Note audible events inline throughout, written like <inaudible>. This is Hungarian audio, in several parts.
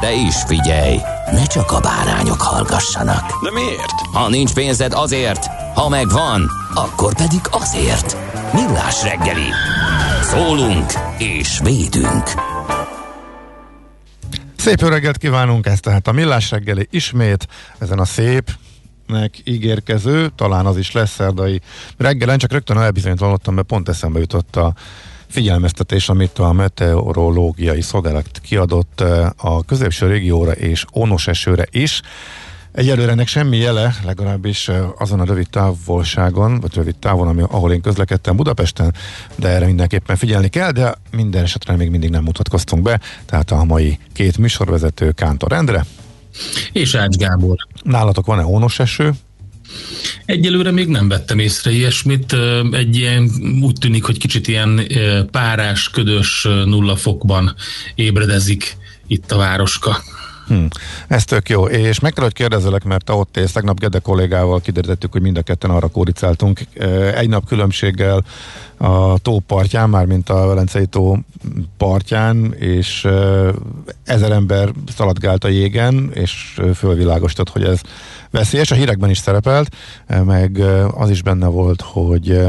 De is figyelj, ne csak a bárányok hallgassanak. De miért? Ha nincs pénzed azért, ha megvan, akkor pedig azért. Millás reggeli. Szólunk és védünk. Szép jó reggelt kívánunk, ez tehát a Millás reggeli ismét, ezen a szép, nek ígérkező, talán az is lesz szerdai reggelen, csak rögtön elbizonytalanodtam, mert pont eszembe jutott a figyelmeztetés, amit a meteorológiai szolgálat kiadott eh, a középső régióra és onos esőre is. Egyelőre ennek semmi jele, legalábbis eh, azon a rövid távolságon, vagy rövid távon, ami, ahol én közlekedtem Budapesten, de erre mindenképpen figyelni kell, de minden esetre még mindig nem mutatkoztunk be, tehát a mai két műsorvezető Kántor Endre. És Ács Gábor. Nálatok van-e ónos eső? Egyelőre még nem vettem észre ilyesmit. Egy ilyen, úgy tűnik, hogy kicsit ilyen párás, ködös nulla fokban ébredezik itt a városka. Hm. Ez tök jó. És meg kell, hogy kérdezelek, mert ott élsz, tegnap Gede kollégával kiderítettük, hogy mind a ketten arra kóricáltunk. Egy nap különbséggel a tó partján, már mint a Velencei tó partján, és ezer ember szaladgált a jégen, és fölvilágosított, hogy ez veszélyes. A hírekben is szerepelt, meg az is benne volt, hogy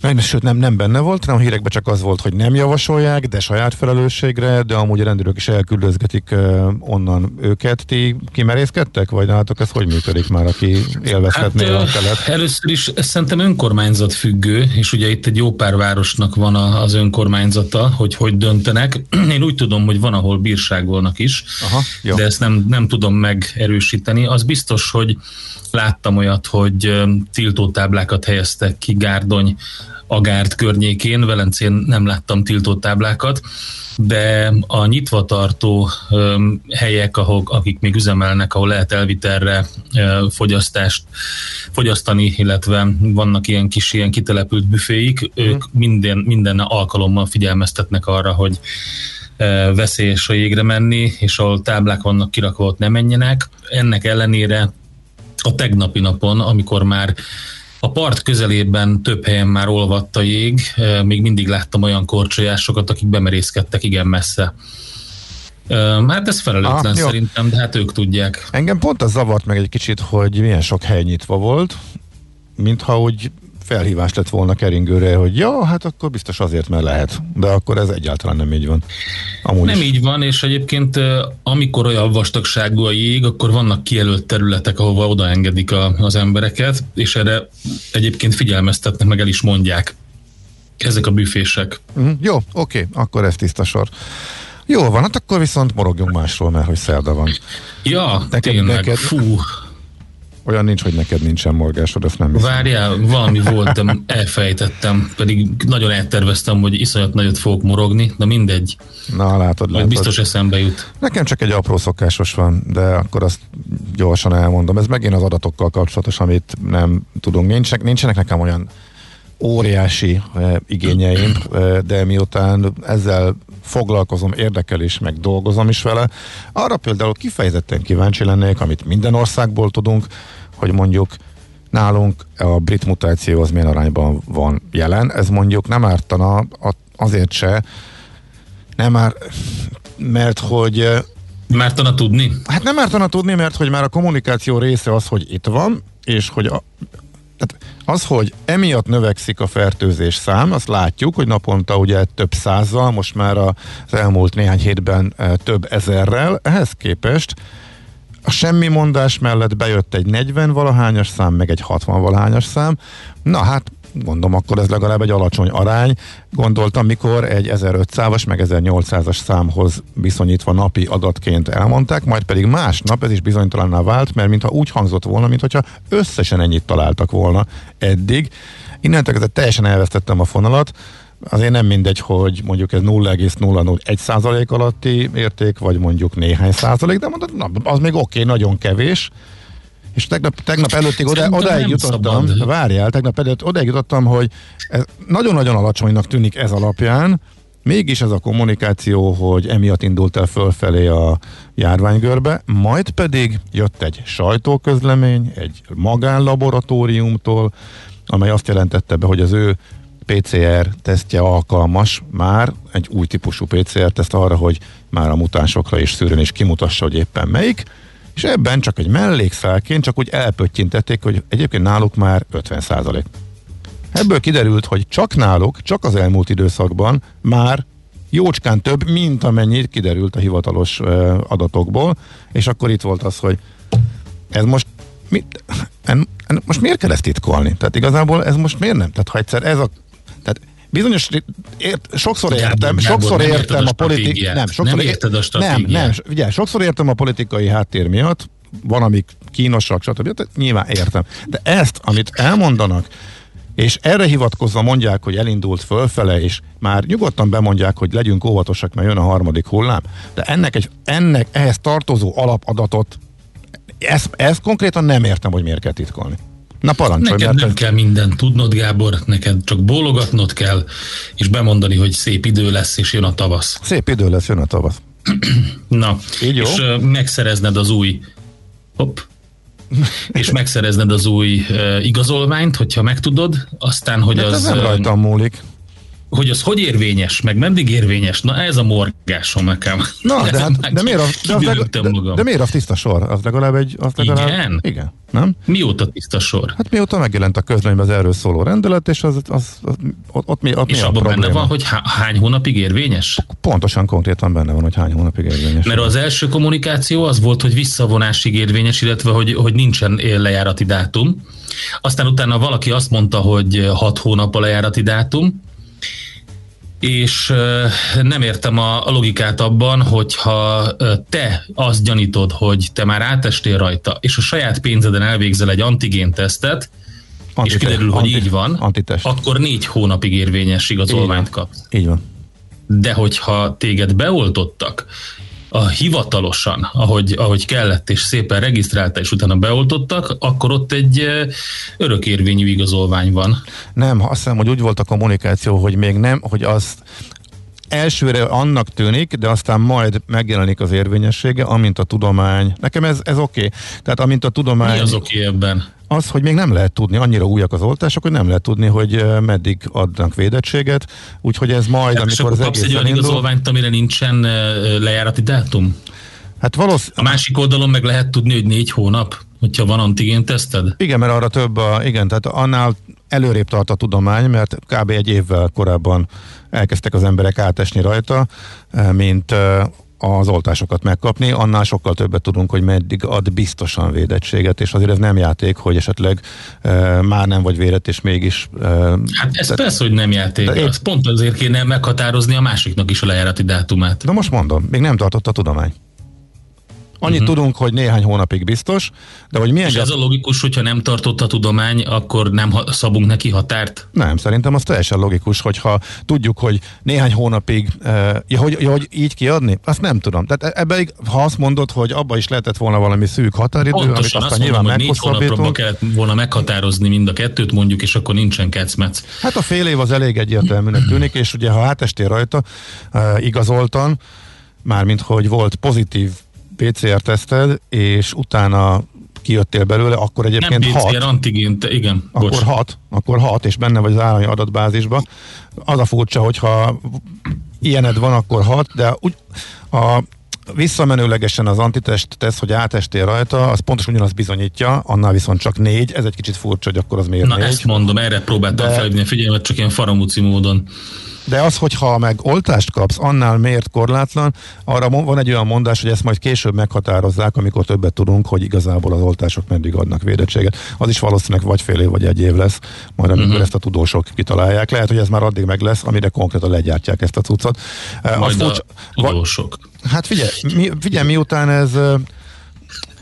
nem, sőt nem, nem benne volt, hanem a hírekben csak az volt, hogy nem javasolják, de saját felelősségre, de amúgy a rendőrök is elküldözgetik onnan őket. Ti kimerészkedtek, vagy nálatok ez hogy működik már, aki élvezhetné hát, a telet? Először is ez szerintem önkormányzat függő, és ugye itt egy jó pár városnak van a, az önkormányzata, hogy hogy döntenek. <clears throat> Én úgy tudom, hogy van, ahol bírságolnak is, Aha, jó. de ezt nem, nem tudom megerősíteni. Az biztos, hogy láttam olyat, hogy tiltótáblákat helyeztek ki Gárdony Agárd környékén, Velencén nem láttam tiltótáblákat, de a nyitva tartó helyek, ahol, akik még üzemelnek, ahol lehet elvitelre fogyasztást fogyasztani, illetve vannak ilyen kis, ilyen kitelepült büféik, mm. ők minden, minden alkalommal figyelmeztetnek arra, hogy veszélyes a jégre menni, és ahol táblák vannak kirakva, ott ne menjenek. Ennek ellenére a tegnapi napon, amikor már a part közelében több helyen már olvadt a jég, még mindig láttam olyan korcsolyásokat, akik bemerészkedtek igen messze. Hát ez felelőtlen ah, szerintem, de hát ők tudják. Engem pont az zavart meg egy kicsit, hogy milyen sok hely nyitva volt, mintha úgy felhívás lett volna keringőre, hogy ja, hát akkor biztos azért, mert lehet. De akkor ez egyáltalán nem így van. Amúgy nem is. így van, és egyébként amikor olyan vastagságú a jég, akkor vannak kijelölt területek, ahova odaengedik a, az embereket, és erre egyébként figyelmeztetnek, meg el is mondják ezek a büfések. Mm, jó, oké, akkor ez tiszta sor. Jó van, hát akkor viszont morogjunk másról, mert hogy szerda van. Ja, neked, tényleg, neked, fú. Olyan nincs, hogy neked nincsen morgásod, ezt nem hiszem. Várjál, valami volt, elfejtettem, pedig nagyon elterveztem, hogy iszonyat nagyot fogok morogni, de mindegy. Na, látod, látod. biztos eszembe jut. Nekem csak egy apró szokásos van, de akkor azt gyorsan elmondom. Ez megint az adatokkal kapcsolatos, amit nem tudunk. Nincsenek, nincsenek nekem olyan óriási e, igényeim, e, de miután ezzel foglalkozom, érdekel is, meg dolgozom is vele, arra például kifejezetten kíváncsi lennék, amit minden országból tudunk, hogy mondjuk nálunk a brit mutáció az milyen arányban van jelen. Ez mondjuk nem ártana azért se, nem már, mert hogy Mártana tudni? Hát nem mártana tudni, mert hogy már a kommunikáció része az, hogy itt van, és hogy a, tehát az, hogy emiatt növekszik a fertőzés szám, azt látjuk, hogy naponta ugye több százzal, most már az elmúlt néhány hétben több ezerrel, ehhez képest a semmi mondás mellett bejött egy 40 valahányas szám, meg egy 60 valahányas szám. Na hát gondolom akkor ez legalább egy alacsony arány. Gondoltam, mikor egy 1500-as meg 1800-as számhoz viszonyítva napi adatként elmondták, majd pedig másnap ez is bizonytalanná vált, mert mintha úgy hangzott volna, mintha összesen ennyit találtak volna eddig. Innentől kezdve teljesen elvesztettem a fonalat, azért nem mindegy, hogy mondjuk ez 0,001 százalék alatti érték, vagy mondjuk néhány százalék, de mondod, na, az még oké, okay, nagyon kevés. És tegnap, tegnap előttig oda, odáig jutottam, szabad. várjál, tegnap előtt odáig jutottam, hogy ez nagyon-nagyon alacsonynak tűnik ez alapján, Mégis ez a kommunikáció, hogy emiatt indult el fölfelé a járványgörbe, majd pedig jött egy sajtóközlemény, egy magánlaboratóriumtól, amely azt jelentette be, hogy az ő PCR tesztje alkalmas már, egy új típusú PCR teszt arra, hogy már a mutánsokra is szűrőn és kimutassa, hogy éppen melyik, és ebben csak egy mellékszálként csak úgy elpöttyintették, hogy egyébként náluk már 50 százalék. Ebből kiderült, hogy csak náluk, csak az elmúlt időszakban már jócskán több, mint amennyit kiderült a hivatalos adatokból, és akkor itt volt az, hogy ez most mit, en, en, most miért kell ezt titkolni? Tehát igazából ez most miért nem? Tehát ha egyszer ez a tehát bizonyos, ért, sokszor értem, Gábor, sokszor Gábor, értem a politikai, nem, sokszor nem érted a Nem, nem, ugye, sokszor értem a politikai háttér miatt, van, amik kínosak, stb. Tehát nyilván értem. De ezt, amit elmondanak, és erre hivatkozva mondják, hogy elindult fölfele, és már nyugodtan bemondják, hogy legyünk óvatosak, mert jön a harmadik hullám, de ennek, egy, ennek ehhez tartozó alapadatot, ezt, ezt konkrétan nem értem, hogy miért kell titkolni. Na parancsolj. Neked nem kell mindent tudnod, Gábor, neked csak bólogatnod kell, és bemondani, hogy szép idő lesz, és jön a tavasz. Szép idő lesz, jön a tavasz. Na, Így jó? és uh, megszerezned az új hopp, és megszerezned az új uh, igazolványt, hogyha megtudod, aztán, hogy De az... Ez nem rajtam múlik hogy az hogy érvényes, meg meddig érvényes, na ez a morgásom nekem. Na, de, hát, de, miért a, de, az leg, de, de, miért a tiszta sor? Az legalább egy... Az legalább, igen? Igen. Nem? Mióta tiszta sor? Hát mióta megjelent a közlönyben az erről szóló rendelet, és az, az, az ott, ott mi, ott és mi abban benne van, hogy hány hónapig érvényes? Pontosan konkrétan benne van, hogy hány hónapig érvényes. Mert az első kommunikáció az volt, hogy visszavonásig érvényes, illetve hogy, hogy nincsen lejárati dátum. Aztán utána valaki azt mondta, hogy hat hónap a lejárati dátum, és nem értem a logikát abban, hogyha te azt gyanítod, hogy te már átestél rajta, és a saját pénzeden elvégzel egy antigén tesztet, és kiderül, hogy anti, így van, antitest. akkor négy hónapig érvényes igazolványt kapsz. Így van. De hogyha téged beoltottak, a hivatalosan, ahogy, ahogy kellett, és szépen regisztrálta, és utána beoltottak, akkor ott egy örökérvényű igazolvány van. Nem, azt hiszem, hogy úgy volt a kommunikáció, hogy még nem, hogy az elsőre annak tűnik, de aztán majd megjelenik az érvényessége, amint a tudomány. Nekem ez, ez oké. Okay. Tehát amint a tudomány... Mi az oké okay ebben? Az, hogy még nem lehet tudni, annyira újak az oltások, hogy nem lehet tudni, hogy meddig adnak védettséget, úgyhogy ez majd, Tehát amikor az kapsz egy olyan igazolványt, amire nincsen lejárati dátum? Hát valószínűleg... A másik oldalon meg lehet tudni, hogy négy hónap, hogyha van antigén teszted? Igen, mert arra több, a, igen, tehát annál előrébb tart a tudomány, mert kb. egy évvel korábban elkezdtek az emberek átesni rajta, mint az oltásokat megkapni, annál sokkal többet tudunk, hogy meddig ad biztosan védettséget, és azért ez nem játék, hogy esetleg e, már nem vagy védett, és mégis... E, hát ez de, persze, hogy nem játék, de az pont azért kéne meghatározni a másiknak is a lejárati dátumát. De most mondom, még nem tartott a tudomány. Annyit uh-huh. tudunk, hogy néhány hónapig biztos, de hogy milyen... És ez a logikus, hogyha nem tartott a tudomány, akkor nem szabunk neki határt? Nem, szerintem az teljesen logikus, hogyha tudjuk, hogy néhány hónapig, uh, ja, hogy, ja, hogy így kiadni, azt nem tudom. Tehát e- ebbe, ha azt mondod, hogy abba is lehetett volna valami szűk határidő, Pontosan, amit aztán azt nyilván mondom, hónapra kellett volna meghatározni mind a kettőt, mondjuk, és akkor nincsen kecmec. Hát a fél év az elég egyértelműnek tűnik, és ugye ha átestél rajta uh, igazoltan, mármint hogy volt pozitív PCR-teszted, és utána kijöttél belőle, akkor egyébként Nem PCR, hat. antigént, igen. Akkor bocs. hat, akkor hat, és benne vagy az állami adatbázisba. Az a furcsa, hogyha ilyened van, akkor hat, de úgy, a visszamenőlegesen az antitest tesz, hogy átestél rajta, az pontosan ugyanazt bizonyítja, annál viszont csak négy, ez egy kicsit furcsa, hogy akkor az miért Na négy. ezt mondom, erre próbáltam De... felhívni a figyelmet, csak ilyen faramúci módon. De az, hogyha meg oltást kapsz, annál miért korlátlan, arra van egy olyan mondás, hogy ezt majd később meghatározzák, amikor többet tudunk, hogy igazából az oltások meddig adnak védettséget. Az is valószínűleg vagy fél év, vagy egy év lesz, majd amikor uh-huh. ezt a tudósok kitalálják. Lehet, hogy ez már addig meg lesz, amire konkrétan legyártják ezt a cuccot. Majd a, a tudósok. Hát figyelj, mi, figyelj, miután ez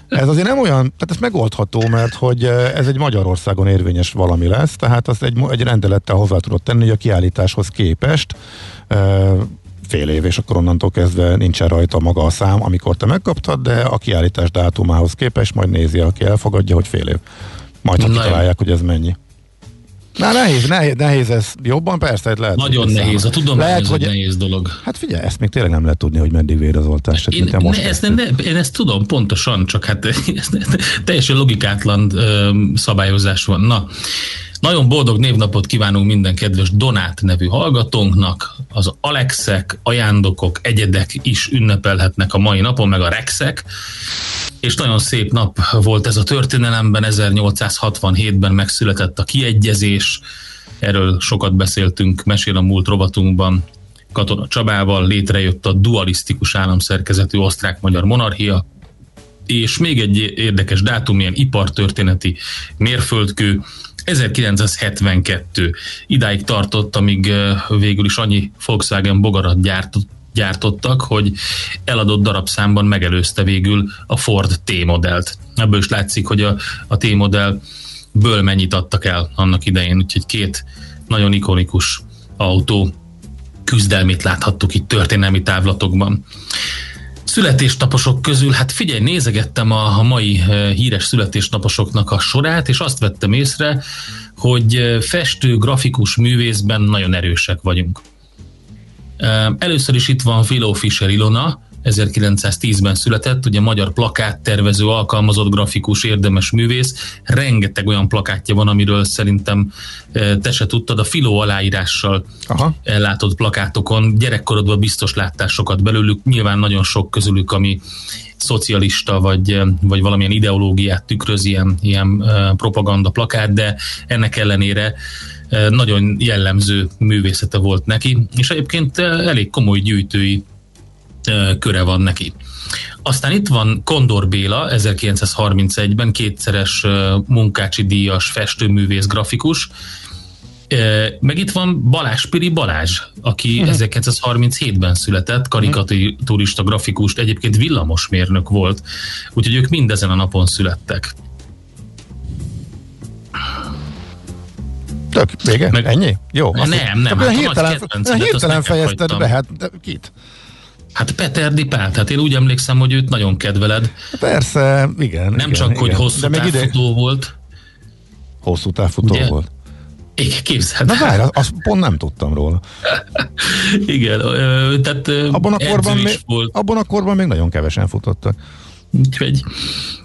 ez azért nem olyan, tehát ez megoldható, mert hogy ez egy Magyarországon érvényes valami lesz, tehát az egy, egy rendelettel hozzá tudod tenni, hogy a kiállításhoz képest fél év, és akkor onnantól kezdve nincsen rajta maga a szám, amikor te megkaptad, de a kiállítás dátumához képest majd nézi, aki elfogadja, hogy fél év. Majd ha kitalálják, hogy ez mennyi. Na nehéz, nehéz, nehéz ez jobban, persze, lehet. Nagyon nehéz, a tudomány lehet, hogy nehéz dolog. Hát figyelj, ezt még tényleg nem lehet tudni, hogy meddig vér az oltás. Én, ne, most ezt, nem, ne, én ezt tudom pontosan, csak hát <laughs> teljesen logikátlan ö, szabályozás van. Na, nagyon boldog névnapot kívánunk minden kedves Donát nevű hallgatónknak. Az Alexek, ajándokok, egyedek is ünnepelhetnek a mai napon, meg a Rexek. És nagyon szép nap volt ez a történelemben. 1867-ben megszületett a kiegyezés. Erről sokat beszéltünk, mesél a múlt rovatunkban. Katona Csabával létrejött a dualisztikus államszerkezetű osztrák-magyar monarchia, és még egy érdekes dátum, ilyen ipartörténeti mérföldkő, 1972 idáig tartott, amíg végül is annyi Volkswagen bogarat gyártott, gyártottak, hogy eladott darabszámban megelőzte végül a Ford T-modellt. Ebből is látszik, hogy a, a T-modellből mennyit adtak el annak idején, úgyhogy két nagyon ikonikus autó küzdelmét láthattuk itt történelmi távlatokban. Születésnaposok közül, hát figyelj, nézegettem a, mai eh, híres születésnaposoknak a sorát, és azt vettem észre, hogy eh, festő, grafikus művészben nagyon erősek vagyunk. Eh, először is itt van Philo Fischer Ilona, 1910-ben született, ugye magyar plakáttervező, alkalmazott grafikus, érdemes művész. Rengeteg olyan plakátja van, amiről szerintem e, te se tudtad, a Filó aláírással Aha. látott plakátokon. Gyerekkorodban biztos láttál sokat belőlük, nyilván nagyon sok közülük, ami szocialista vagy, vagy valamilyen ideológiát tükröz, ilyen, ilyen e, propaganda plakát, de ennek ellenére nagyon jellemző művészete volt neki, és egyébként elég komoly gyűjtői köre van neki. Aztán itt van Kondor Béla, 1931-ben kétszeres munkácsi díjas festőművész grafikus, meg itt van Balázs Piri Balázs, aki uh-huh. Mhm. 1937-ben született, karikaturista grafikus, egyébként villamosmérnök volt, úgyhogy ők mindezen a napon születtek. Tök, vége? Meg, Ennyi? Jó. Nem, nem. nem hát hirtelen, hirtelen fejezted be, hát kit? Hát Peter Dipát, hát én úgy emlékszem, hogy őt nagyon kedveled. Persze, igen. Nem igen, csak, igen. hogy hosszú De még távfutó ide... volt. Hosszú távfutó Ugye? volt. Igen, képzeld. Na várj, azt pont nem tudtam róla. <laughs> Igen, tehát abban a, korban még, volt. abban a korban még nagyon kevesen futottak. Úgyhogy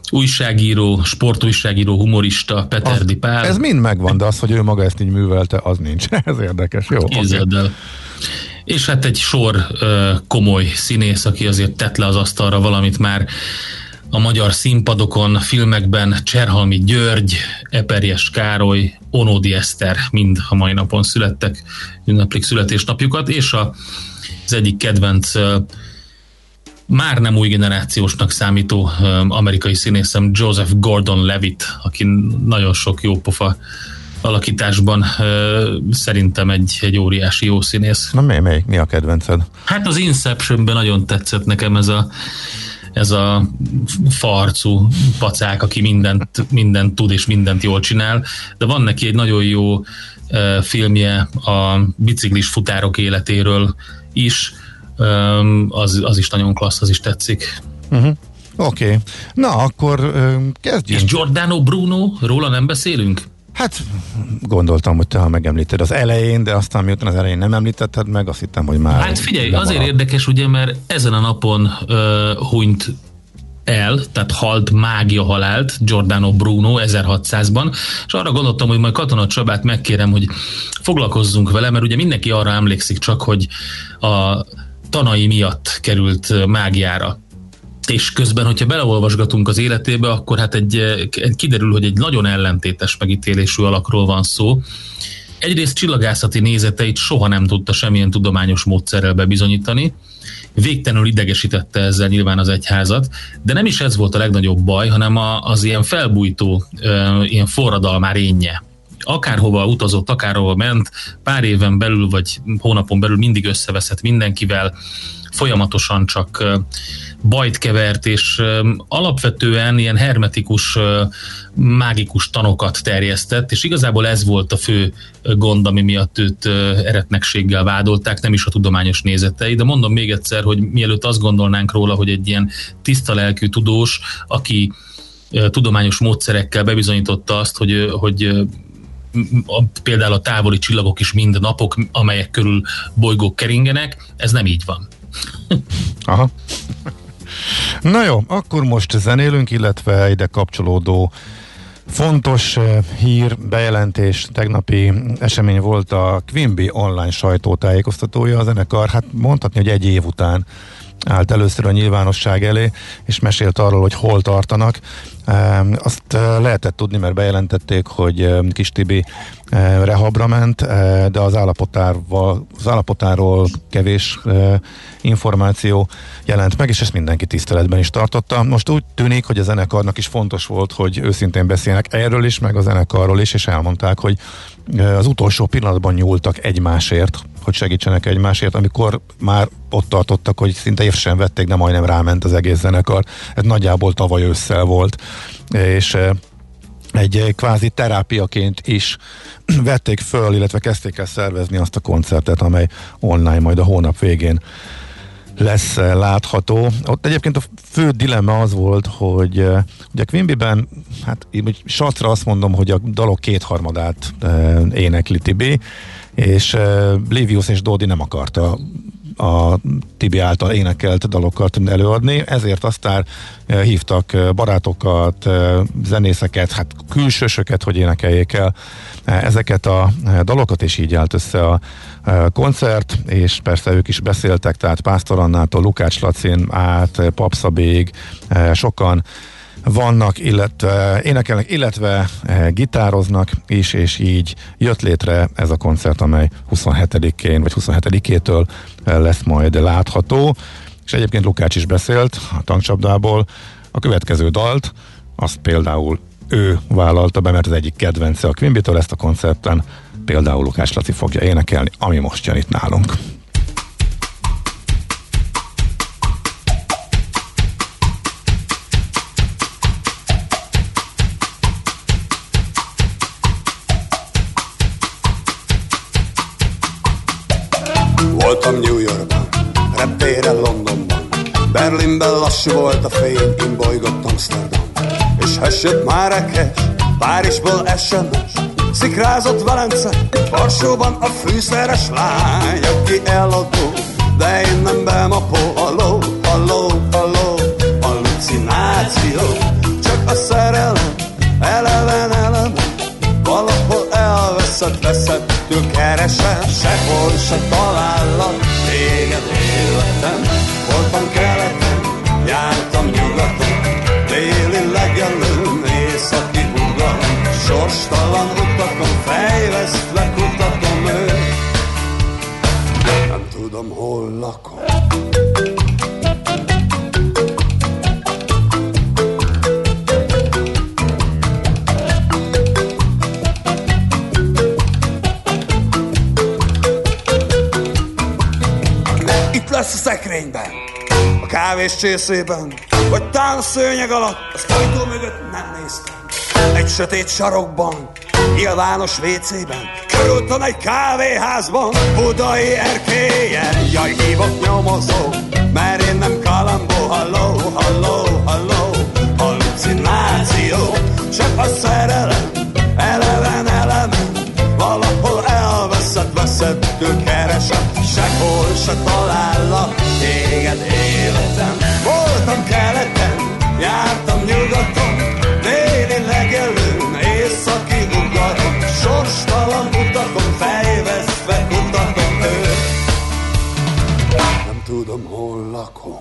újságíró, sportújságíró, humorista, Peter az, Dipál. Ez mind megvan, de az, hogy ő maga ezt így művelte, az nincs. <laughs> Ez érdekes. Jó, Képzeld okay. És hát egy sor komoly színész, aki azért tett le az asztalra valamit már a magyar színpadokon, filmekben. Cserhalmi György, Eperjes Károly, Onódi Eszter mind a mai napon születtek, ünneplik születésnapjukat, és a, az egyik kedvenc már nem új generációsnak számító amerikai színészem Joseph Gordon-Levitt, aki nagyon sok jó alakításban szerintem egy, egy óriási jó színész. Na mi, mi, mi a kedvenced? Hát az Inceptionben nagyon tetszett nekem ez a ez a farcú pacák, aki mindent, mindent tud és mindent jól csinál, de van neki egy nagyon jó uh, filmje a biciklis futárok életéről is, um, az, az is nagyon klassz, az is tetszik. Uh-huh. Oké, okay. na akkor kezdjünk. És Giordano Bruno, róla nem beszélünk? Hát gondoltam, hogy te ha megemlíted az elején, de aztán miután az elején nem említetted meg, azt hittem, hogy már... Hát figyelj, azért azért érdekes, ugye, mert ezen a napon uh, hunyt el, tehát halt mágia halált Giordano Bruno 1600-ban, és arra gondoltam, hogy majd Katona Csabát megkérem, hogy foglalkozzunk vele, mert ugye mindenki arra emlékszik csak, hogy a tanai miatt került mágiára és közben, hogyha beleolvasgatunk az életébe, akkor hát egy, egy kiderül, hogy egy nagyon ellentétes megítélésű alakról van szó. Egyrészt csillagászati nézeteit soha nem tudta semmilyen tudományos módszerrel bebizonyítani, végtelenül idegesítette ezzel nyilván az egyházat, de nem is ez volt a legnagyobb baj, hanem az ilyen felbújtó, ilyen forradalmár énje. Akárhova utazott, akárhova ment, pár éven belül vagy hónapon belül mindig összeveszett mindenkivel, folyamatosan csak bajt kevert, és alapvetően ilyen hermetikus, mágikus tanokat terjesztett, és igazából ez volt a fő gond, ami miatt őt eretnekséggel vádolták, nem is a tudományos nézetei, de mondom még egyszer, hogy mielőtt azt gondolnánk róla, hogy egy ilyen tiszta lelkű tudós, aki tudományos módszerekkel bebizonyította azt, hogy, hogy a, például a távoli csillagok is mind napok, amelyek körül bolygók keringenek, ez nem így van. Aha. Na jó, akkor most zenélünk, illetve ide kapcsolódó fontos eh, hír, bejelentés, tegnapi esemény volt a Quimby online sajtótájékoztatója, a zenekar, hát mondhatni, hogy egy év után állt először a nyilvánosság elé, és mesélt arról, hogy hol tartanak. Azt lehetett tudni, mert bejelentették, hogy Kis Tibi rehabra ment, de az, állapotárval, az állapotáról kevés információ jelent meg, és ezt mindenki tiszteletben is tartotta. Most úgy tűnik, hogy a zenekarnak is fontos volt, hogy őszintén beszélnek erről is, meg a zenekarról is, és elmondták, hogy az utolsó pillanatban nyúltak egymásért, hogy segítsenek egymásért, amikor már ott tartottak, hogy szinte év sem vették, de majdnem ráment az egész zenekar. Ez nagyjából tavaly ősszel volt. És eh, egy eh, kvázi terápiaként is <clears throat> vették föl, illetve kezdték el szervezni azt a koncertet, amely online majd a hónap végén lesz eh, látható. Ott egyébként a fő dilemma az volt, hogy ugye Quimby-ben, hát így sacra azt mondom, hogy a dalok kétharmadát énekli Tibi, és Livius és Dodi nem akarta a Tibi által énekelt dalokat előadni, ezért aztán hívtak barátokat, zenészeket, hát külsősöket, hogy énekeljék el ezeket a dalokat, és így állt össze a koncert, és persze ők is beszéltek, tehát Pásztor Annától, Lukács Lacin át, Papszabég, sokan vannak, illetve énekelnek, illetve e, gitároznak is, és így jött létre ez a koncert, amely 27-én vagy 27-től e, lesz majd látható. És egyébként Lukács is beszélt a tankcsapdából a következő dalt, azt például ő vállalta be, mert az egyik kedvence a Quimbitől ezt a koncerten például Lukács Laci fogja énekelni, ami most jön itt nálunk. Voltam New Yorkban, reptéren Londonban, Berlinben lassú volt a fény, én bolygott Amsterdam. És hessett Márekes, Párizsból SMS, Szikrázott Velence, Varsóban a fűszeres lány, aki eladó, de én nem bemapó, halló, halló, halló, hallucináció, csak a szerelem, elveszett, veszettől keresem, sehol se talállak, téged életem, voltam keleten, kávés csészében, vagy tán a szőnyeg alatt, az ajtó mögött nem néztem. Egy sötét sarokban, nyilvános vécében, körültem egy kávéházban, budai erkélyen, jaj, hívok nyomozó, mert én nem kalambó, halló, halló, halló, hallucináció, csak a szerelem, eleven, elemen, valahol elveszett, veszettől keresem, sehol se talállak téged életem. Voltam keleten, jártam nyugaton, déli legelőn, északi ugaron, sorstalan utakon, fejveszve kutatom őt. Nem tudom, hol lakom.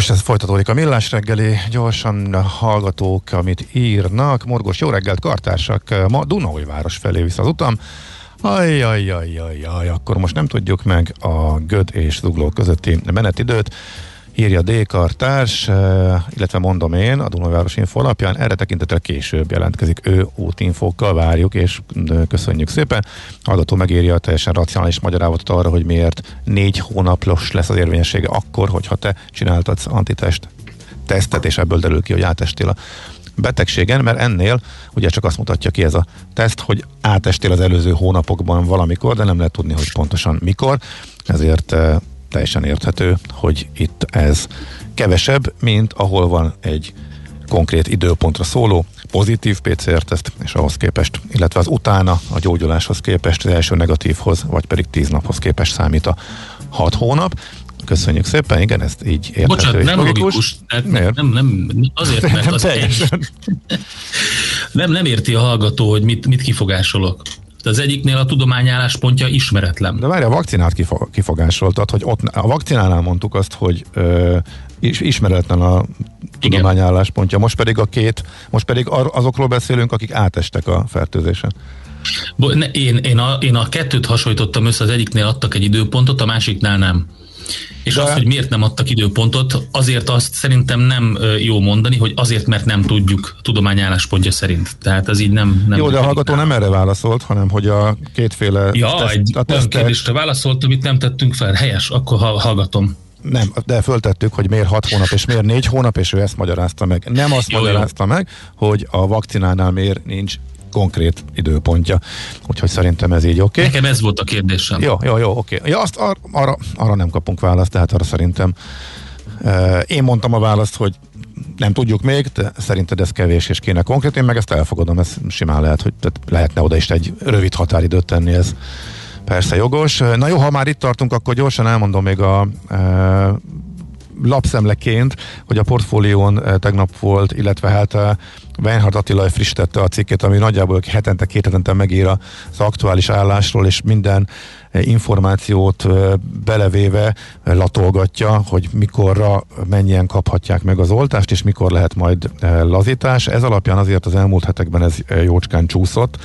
Nos, ez folytatódik a millás reggeli, gyorsan hallgatók, amit írnak. Morgos, jó reggelt, kartársak, ma város felé visz az utam. Ajjajjajjajjaj, akkor most nem tudjuk meg a Göd és Zugló közötti menetidőt írja D. Kartárs, eh, illetve mondom én a Dunaváros Info alapján, erre tekintettel később jelentkezik ő útinfókkal, várjuk, és köszönjük szépen. Hallgató megírja a teljesen racionális magyarázatot arra, hogy miért négy hónapos lesz az érvényessége akkor, hogyha te csináltatsz antitest tesztet, és ebből derül ki, hogy átestél a betegségen, mert ennél ugye csak azt mutatja ki ez a teszt, hogy átestél az előző hónapokban valamikor, de nem lehet tudni, hogy pontosan mikor, ezért teljesen érthető, hogy itt ez kevesebb, mint ahol van egy konkrét időpontra szóló pozitív PCR-teszt, és ahhoz képest, illetve az utána a gyógyuláshoz képest, az első negatívhoz, vagy pedig tíz naphoz képest számít a hat hónap. Köszönjük szépen, igen, ezt így érthető. Bocsánat, nem logikus. logikus nem, nem, nem, azért, mert az egy, <laughs> nem, nem érti a hallgató, hogy mit, mit kifogásolok. Az egyiknél a tudomány álláspontja ismeretlen. De várj, a vakcinát kifogásoltad, hogy ott a vakcinánál mondtuk azt, hogy ö, is, ismeretlen a tudomány álláspontja. Most pedig a két, most pedig azokról beszélünk, akik átestek a fertőzésen. Én, én, a, én a kettőt hasonlítottam össze, az egyiknél adtak egy időpontot, a másiknál nem. És De... azt, hogy miért nem adtak időpontot, azért azt szerintem nem jó mondani, hogy azért, mert nem tudjuk tudományálláspontja szerint. Tehát ez így nem... nem jó, de a hallgató nem erre válaszolt, hanem hogy a kétféle... Ja, teszt, egy a olyan kérdésre válaszolt, amit nem tettünk fel. Helyes, akkor hallgatom. Nem, de föltettük, hogy miért 6 hónap és miért 4 hónap, és ő ezt magyarázta meg. Nem azt jó, magyarázta jó. meg, hogy a vakcinánál miért nincs konkrét időpontja. Úgyhogy szerintem ez így oké. Okay. Nekem ez volt a kérdésem. Jó, jó, jó, oké. Okay. Ja, azt ar- arra, arra nem kapunk választ, tehát arra szerintem uh, én mondtam a választ, hogy nem tudjuk még, de szerinted ez kevés és kéne konkrét, én meg ezt elfogadom, ez simán lehet, hogy tehát lehetne oda is egy rövid határidőt tenni, ez persze jogos. Na jó, ha már itt tartunk, akkor gyorsan elmondom még a uh, lapszemleként, hogy a portfólión tegnap volt, illetve hát Weinhardt Attila frissítette a cikket, ami nagyjából hetente, két hetente megír az aktuális állásról, és minden információt belevéve latolgatja, hogy mikorra mennyien kaphatják meg az oltást, és mikor lehet majd lazítás. Ez alapján azért az elmúlt hetekben ez jócskán csúszott,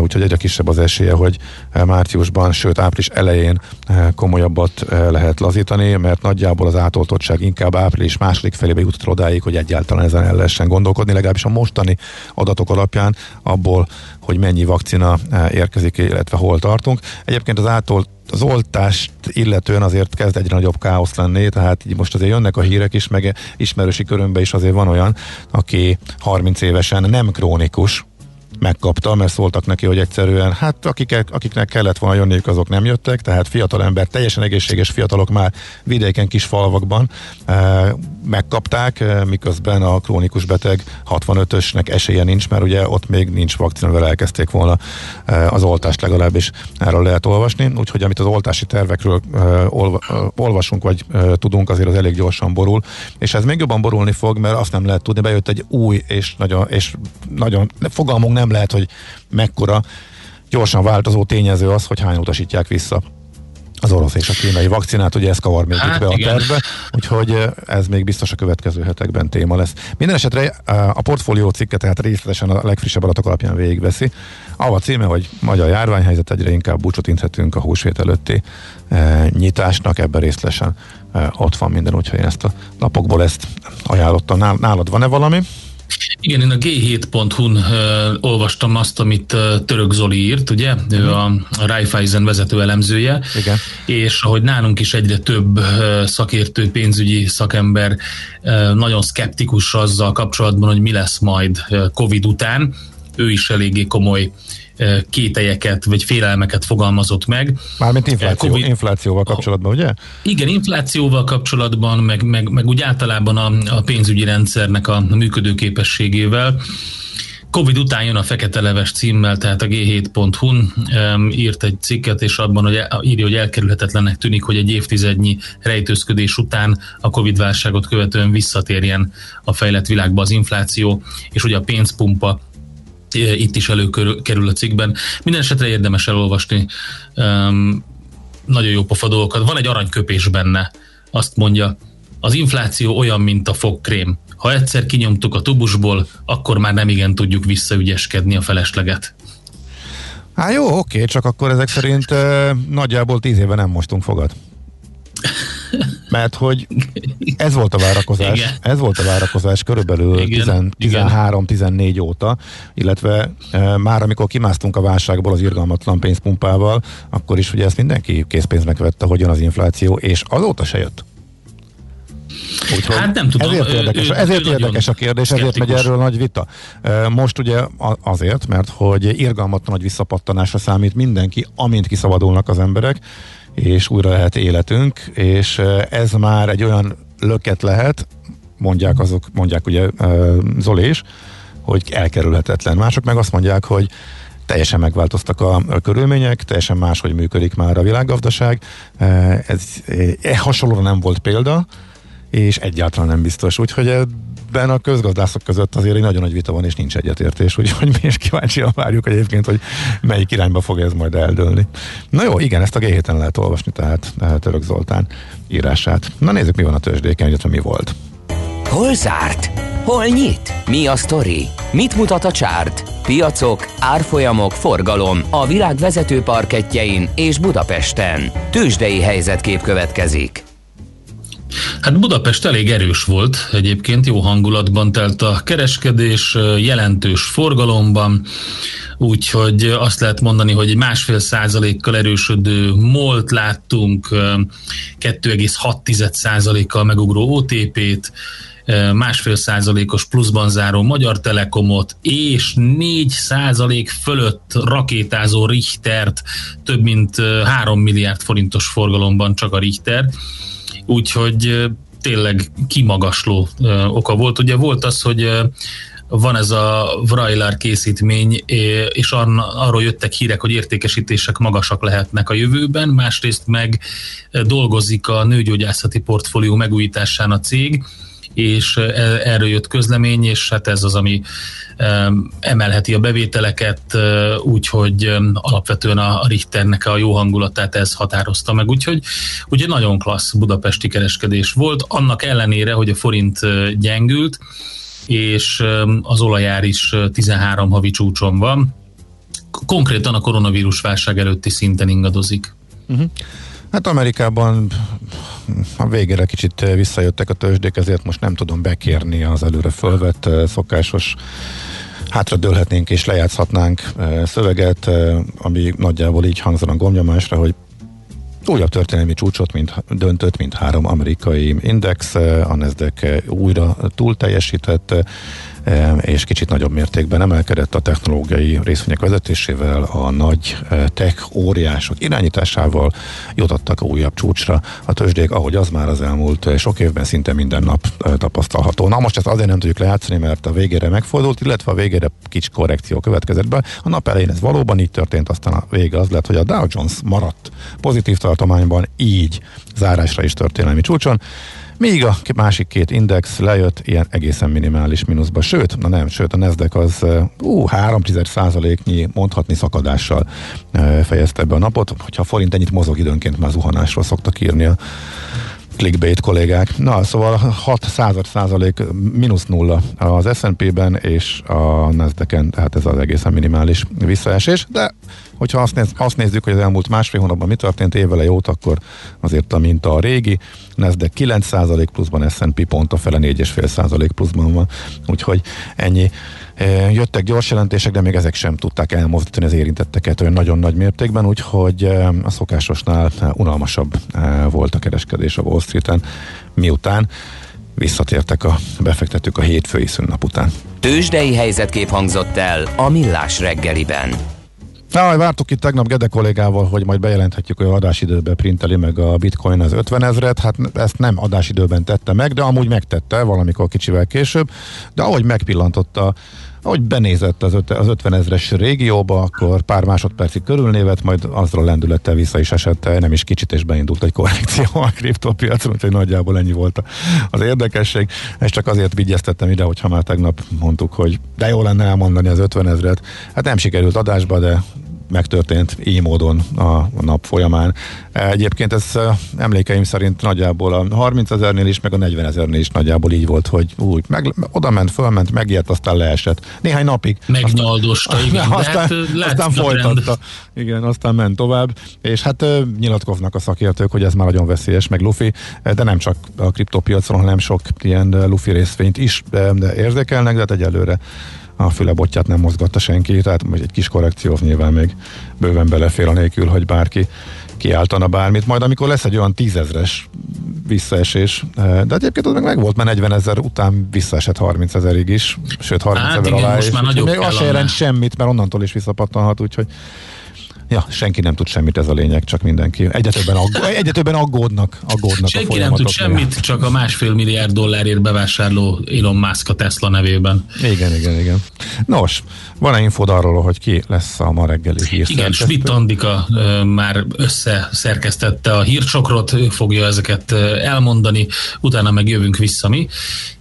úgyhogy egyre kisebb az esélye, hogy márciusban, sőt április elején komolyabbat lehet lazítani, mert nagyjából az átoltottság inkább április második felébe jutott odáig, hogy egyáltalán ezen el lehessen gondolkodni, legalábbis a mostani adatok alapján abból, hogy mennyi vakcina érkezik, illetve hol tartunk. Egyébként az átolt az oltást illetően azért kezd egyre nagyobb káosz lenni, tehát így most azért jönnek a hírek is, meg ismerősi körömben is azért van olyan, aki 30 évesen nem krónikus, megkapta, mert szóltak neki, hogy egyszerűen, hát akik, akiknek kellett volna jönniük, azok nem jöttek, tehát fiatal ember, teljesen egészséges fiatalok már vidéken, kis falvakban e, megkapták, e, miközben a krónikus beteg 65-ösnek esélye nincs, mert ugye ott még nincs vakcina, elkezdték volna e, az oltást legalábbis erről lehet olvasni, úgyhogy amit az oltási tervekről e, olva, olvasunk, vagy e, tudunk, azért az elég gyorsan borul, és ez még jobban borulni fog, mert azt nem lehet tudni, bejött egy új és nagyon, és nagyon fogalmunk nem lehet, hogy mekkora gyorsan változó tényező az, hogy hány utasítják vissza az orosz és a kínai vakcinát, ugye ez kavar még hát, itt be igen. a tervbe, úgyhogy ez még biztos a következő hetekben téma lesz. Minden esetre a portfólió cikke tehát részletesen a legfrissebb adatok alapján végigveszi. A címe, hogy magyar járványhelyzet, egyre inkább búcsot inthetünk a húsvét előtti e, nyitásnak, ebben részletesen e, ott van minden, úgyhogy én ezt a napokból ezt ajánlottam. Nálad van-e valami? Igen, én a G7.hu-n uh, olvastam azt, amit uh, Török Zoli írt, ugye? Uh-huh. Ő mhm. a, a Raiffeisen vezető elemzője, Igen. és ahogy nálunk is egyre több uh, szakértő, pénzügyi szakember uh, nagyon szkeptikus azzal kapcsolatban, hogy mi lesz majd uh, Covid után, ő is eléggé komoly uh, kételyeket vagy félelmeket fogalmazott meg. Mármint infláció, COVID, inflációval kapcsolatban, ugye? Igen, inflációval kapcsolatban, meg, meg, meg úgy általában a, a pénzügyi rendszernek a működőképességével. Covid után jön a Fekete Leves címmel, tehát a g7.hu-n um, írt egy cikket, és abban hogy írja, hogy elkerülhetetlennek tűnik, hogy egy évtizednyi rejtőzködés után a Covid válságot követően visszatérjen a fejlett világba az infláció, és hogy a pénzpumpa itt is előkerül a cikkben. Minden esetre érdemes elolvasni. Um, nagyon jó pofa dolgokat. Van egy aranyköpés benne, azt mondja, az infláció olyan, mint a fogkrém. Ha egyszer kinyomtuk a tubusból, akkor már nem igen tudjuk visszaügyeskedni a felesleget. Hát jó, oké, csak akkor ezek szerint uh, nagyjából tíz éve nem mostunk fogad. <laughs> Mert hogy ez volt a várakozás, Igen. ez volt a várakozás körülbelül 13-14 óta, illetve e, már amikor kimásztunk a válságból az irgalmatlan pénzpumpával, akkor is ugye ezt mindenki készpénznek vette, hogy jön az infláció, és azóta se jött. Úgyhogy hát nem tudom. Ezért érdekes, ő, ezért ő érdekes a kérdés, szkeptikus. ezért megy erről nagy vita. Most ugye azért, mert hogy irgalmatlan nagy visszapattanásra számít mindenki, amint kiszabadulnak az emberek, és újra lehet életünk, és ez már egy olyan löket lehet, mondják azok, mondják ugye Zoli is, hogy elkerülhetetlen. Mások meg azt mondják, hogy teljesen megváltoztak a, a körülmények, teljesen máshogy működik már a világgazdaság. Ez, ez hasonlóra nem volt példa, és egyáltalán nem biztos. Úgyhogy ebben a közgazdászok között azért egy nagyon nagy vita van, és nincs egyetértés, úgyhogy mi is kíváncsian várjuk egyébként, hogy melyik irányba fog ez majd eldőlni. Na jó, igen, ezt a g lehet olvasni, tehát, tehát Török Zoltán írását. Na nézzük, mi van a tőzsdéken, illetve mi volt. Hol zárt? Hol nyit? Mi a sztori? Mit mutat a csárt? Piacok, árfolyamok, forgalom a világ vezető parketjein és Budapesten. Tőzsdei helyzetkép következik. Hát Budapest elég erős volt, egyébként jó hangulatban telt a kereskedés, jelentős forgalomban, úgyhogy azt lehet mondani, hogy egy másfél százalékkal erősödő MOLT láttunk, 2,6 százalékkal megugró OTP-t, másfél százalékos pluszban záró Magyar Telekomot, és 4 százalék fölött rakétázó Richtert, több mint 3 milliárd forintos forgalomban csak a Richter úgyhogy tényleg kimagasló oka volt. Ugye volt az, hogy van ez a Vrajlár készítmény, és arról jöttek hírek, hogy értékesítések magasak lehetnek a jövőben, másrészt meg dolgozik a nőgyógyászati portfólió megújításán a cég, és erről jött közlemény, és hát ez az, ami emelheti a bevételeket, úgyhogy alapvetően a Richternek a jó hangulatát ez határozta meg, úgyhogy ugye nagyon klassz budapesti kereskedés volt, annak ellenére, hogy a forint gyengült, és az olajár is 13 havi csúcson van, konkrétan a koronavírus válság előtti szinten ingadozik. Uh-huh. Hát Amerikában a végére kicsit visszajöttek a tőzsdék, ezért most nem tudom bekérni az előre fölvett szokásos hátradőlhetnénk és lejátszhatnánk szöveget, ami nagyjából így hangzana gomnyomásra, hogy újabb történelmi csúcsot, mint döntött, mint három amerikai index, a Nasdaq újra túl teljesített, és kicsit nagyobb mértékben emelkedett a technológiai részvények vezetésével, a nagy e, tech óriások irányításával jutottak a újabb csúcsra a tőzsdék, ahogy az már az elmúlt e, sok évben szinte minden nap e, tapasztalható. Na most ezt azért nem tudjuk lejátszani, mert a végére megfordult, illetve a végére kicsi korrekció következett be. A nap elején ez valóban így történt, aztán a vége az lett, hogy a Dow Jones maradt pozitív tartományban, így zárásra is történelmi csúcson. Míg a másik két index lejött ilyen egészen minimális mínuszba, sőt, na nem, sőt a Nasdaq az ú, 3 százaléknyi mondhatni szakadással fejezte be a napot, hogyha a forint ennyit mozog időnként már zuhanásról szoktak írni a clickbait kollégák. Na, szóval 6 század százalék, mínusz nulla az S&P-ben és a Nasdaq-en, tehát ez az egészen minimális visszaesés, de hogyha azt, néz, azt nézzük, hogy az elmúlt másfél hónapban mi történt évele jót, akkor azért a minta a régi, Nasdaq 9 százalék pluszban, S&P pont a fele 4,5 százalék pluszban van, úgyhogy ennyi Jöttek gyors jelentések, de még ezek sem tudták elmozdítani az érintetteket olyan nagyon nagy mértékben, úgyhogy a szokásosnál unalmasabb volt a kereskedés a Wall Street-en, miután visszatértek a befektetők a hétfői szünnap után. Tőzsdei helyzetkép hangzott el a Millás reggeliben. Na, vártuk itt tegnap Gede kollégával, hogy majd bejelenthetjük, hogy adásidőben printeli meg a bitcoin az 50 ezret. Hát ezt nem adásidőben tette meg, de amúgy megtette valamikor kicsivel később. De ahogy megpillantotta ahogy benézett az, öt, az 50 ezres régióba, akkor pár másodpercig körülnévet, majd azra lendülettel vissza is esett, nem is kicsit, és beindult egy korrekció a kriptopiacon, úgyhogy nagyjából ennyi volt az érdekesség. És csak azért vigyeztettem ide, hogyha már tegnap mondtuk, hogy de jó lenne elmondani az 50 ezret. Hát nem sikerült adásba, de megtörtént így módon a, a nap folyamán. Egyébként ez emlékeim szerint nagyjából a 30 ezernél is, meg a 40 ezernél is nagyjából így volt, hogy úgy, meg, oda ment, fölment, megijedt, aztán leesett. Néhány napig. Megnyaldosta, aztán, igen. <laughs> Aztán, hát, aztán folytatta. Igen, aztán ment tovább, és hát nyilatkoznak a szakértők, hogy ez már nagyon veszélyes, meg lufi, de nem csak a kriptopiacon, hanem sok ilyen lufi részvényt is érzékelnek, de hát egyelőre a fülebotját nem mozgatta senki, tehát egy kis korrekció nyilván még bőven belefér a nélkül, hogy bárki kiáltana bármit. Majd amikor lesz egy olyan tízezres visszaesés, eh, de egyébként az meg, meg volt, mert 40 ezer után visszaesett 30 ezerig is, sőt 30 hát ezer alá, és még az se jelent semmit, mert onnantól is visszapattanhat, úgyhogy Ja, senki nem tud semmit, ez a lényeg, csak mindenki. Egyre többen, aggó, egyre többen aggódnak, aggódnak Senki nem tud semmit, csak a másfél milliárd dollárért bevásárló Elon Musk a Tesla nevében. Igen, igen, igen. Nos, van-e infód arról, hogy ki lesz a ma reggeli hír? Igen, Schmidt Andika uh, már összeszerkesztette a hírcsokrot, ő fogja ezeket elmondani, utána meg jövünk vissza mi,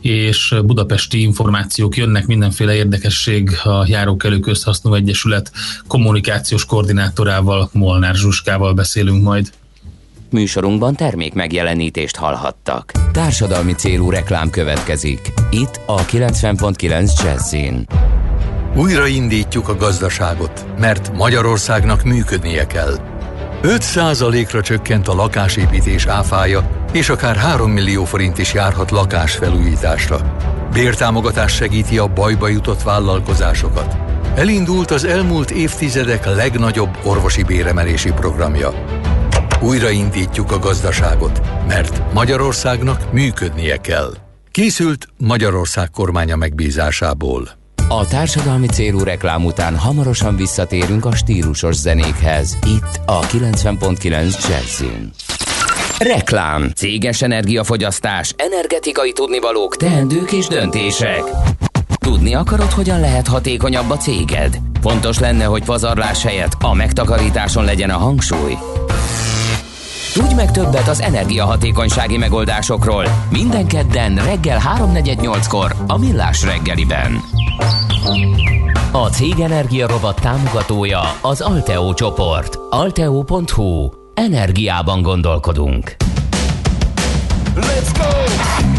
és budapesti információk jönnek, mindenféle érdekesség a Járókelő Közhasznú Egyesület kommunikációs koordinátorával, Molnár Zsuskával beszélünk majd. Műsorunkban termék megjelenítést hallhattak. Társadalmi célú reklám következik. Itt a 90.9 Jazzin. Újraindítjuk a gazdaságot, mert Magyarországnak működnie kell. 5%-ra csökkent a lakásépítés áfája, és akár 3 millió forint is járhat lakásfelújításra. Bértámogatás segíti a bajba jutott vállalkozásokat. Elindult az elmúlt évtizedek legnagyobb orvosi béremelési programja. Újraindítjuk a gazdaságot, mert Magyarországnak működnie kell. Készült Magyarország kormánya megbízásából. A társadalmi célú reklám után hamarosan visszatérünk a stílusos zenékhez. Itt a 90.9 Jazzin. Reklám, céges energiafogyasztás, energetikai tudnivalók, teendők és döntések. Tudni akarod, hogyan lehet hatékonyabb a céged? Fontos lenne, hogy pazarlás helyett a megtakarításon legyen a hangsúly. Tudj meg többet az energiahatékonysági megoldásokról minden kedden reggel 3.48-kor a Millás reggeliben. A Cég Energia Rovat támogatója az Alteo csoport. Alteo.hu. Energiában gondolkodunk. Let's go!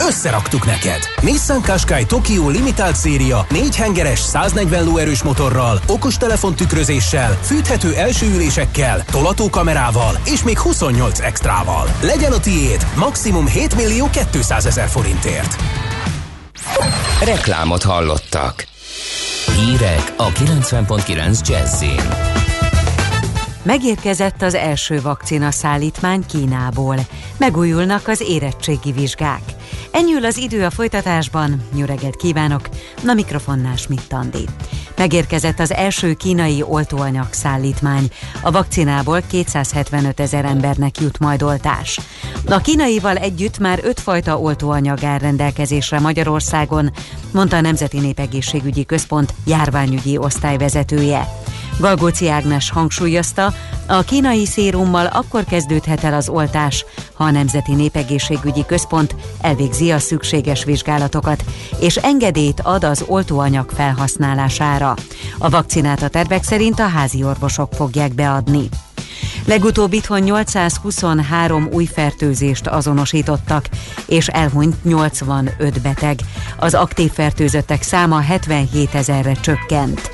Összeraktuk neked! Nissan Qashqai Tokyo Limited széria 4 hengeres 140 lóerős motorral, okos telefontükrözéssel, fűthető első ülésekkel, tolatókamerával és még 28 extrával. Legyen a tiéd maximum 7 millió 200 ezer forintért. Reklámot hallottak. Hírek a 90.9 Jazzin. Megérkezett az első vakcina szállítmány Kínából. Megújulnak az érettségi vizsgák. Ennyi az idő a folytatásban. Jó reggelt kívánok! Na mikrofonnál Schmidt Andi. Megérkezett az első kínai oltóanyag szállítmány. A vakcinából 275 ezer embernek jut majd oltás. A kínaival együtt már öt fajta oltóanyag áll rendelkezésre Magyarországon, mondta a Nemzeti Népegészségügyi Központ járványügyi osztályvezetője. Galgóci Ágnes hangsúlyozta, a kínai szérummal akkor kezdődhet el az oltás, ha a Nemzeti Népegészségügyi Központ elvégzi a szükséges vizsgálatokat, és engedélyt ad az oltóanyag felhasználására. A vakcinát a tervek szerint a házi orvosok fogják beadni. Legutóbb itthon 823 új fertőzést azonosítottak, és elhunyt 85 beteg. Az aktív fertőzöttek száma 77 ezerre csökkent.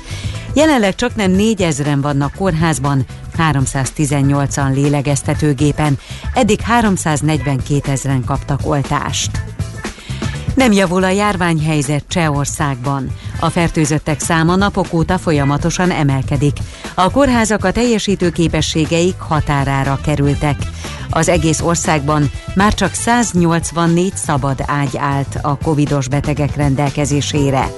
Jelenleg csak nem 4000-en vannak kórházban, 318-an lélegeztetőgépen, eddig 342 ezeren kaptak oltást. Nem javul a járványhelyzet Csehországban. A fertőzöttek száma napok óta folyamatosan emelkedik. A kórházak a teljesítő képességeik határára kerültek. Az egész országban már csak 184 szabad ágy állt a covidos betegek rendelkezésére.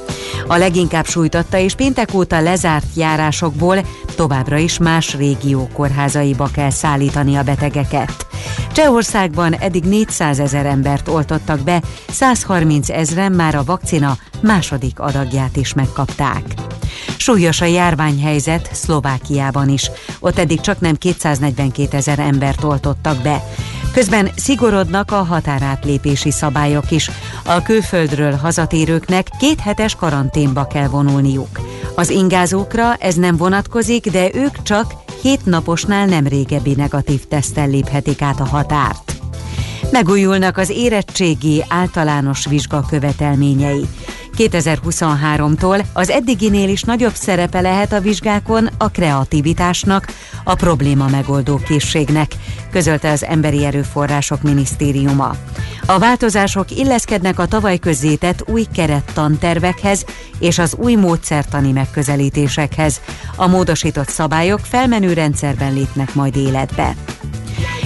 A leginkább sújtotta és péntek óta lezárt járásokból továbbra is más régió kórházaiba kell szállítani a betegeket. Csehországban eddig 400 ezer embert oltottak be, 130 ezeren már a vakcina második adagját is megkapták. Súlyos a járványhelyzet Szlovákiában is. Ott eddig csak nem 242 ezer embert oltottak be. Közben szigorodnak a határátlépési szabályok is. A külföldről hazatérőknek két hetes karanténba kell vonulniuk. Az ingázókra ez nem vonatkozik, de ők csak hét naposnál nem régebbi negatív tesztel léphetik át a határt. Megújulnak az érettségi általános vizsga követelményei. 2023-tól az eddiginél is nagyobb szerepe lehet a vizsgákon a kreativitásnak, a probléma megoldó készségnek, közölte az Emberi Erőforrások Minisztériuma. A változások illeszkednek a tavaly közzétett új kerettantervekhez és az új módszertani megközelítésekhez. A módosított szabályok felmenő rendszerben lépnek majd életbe.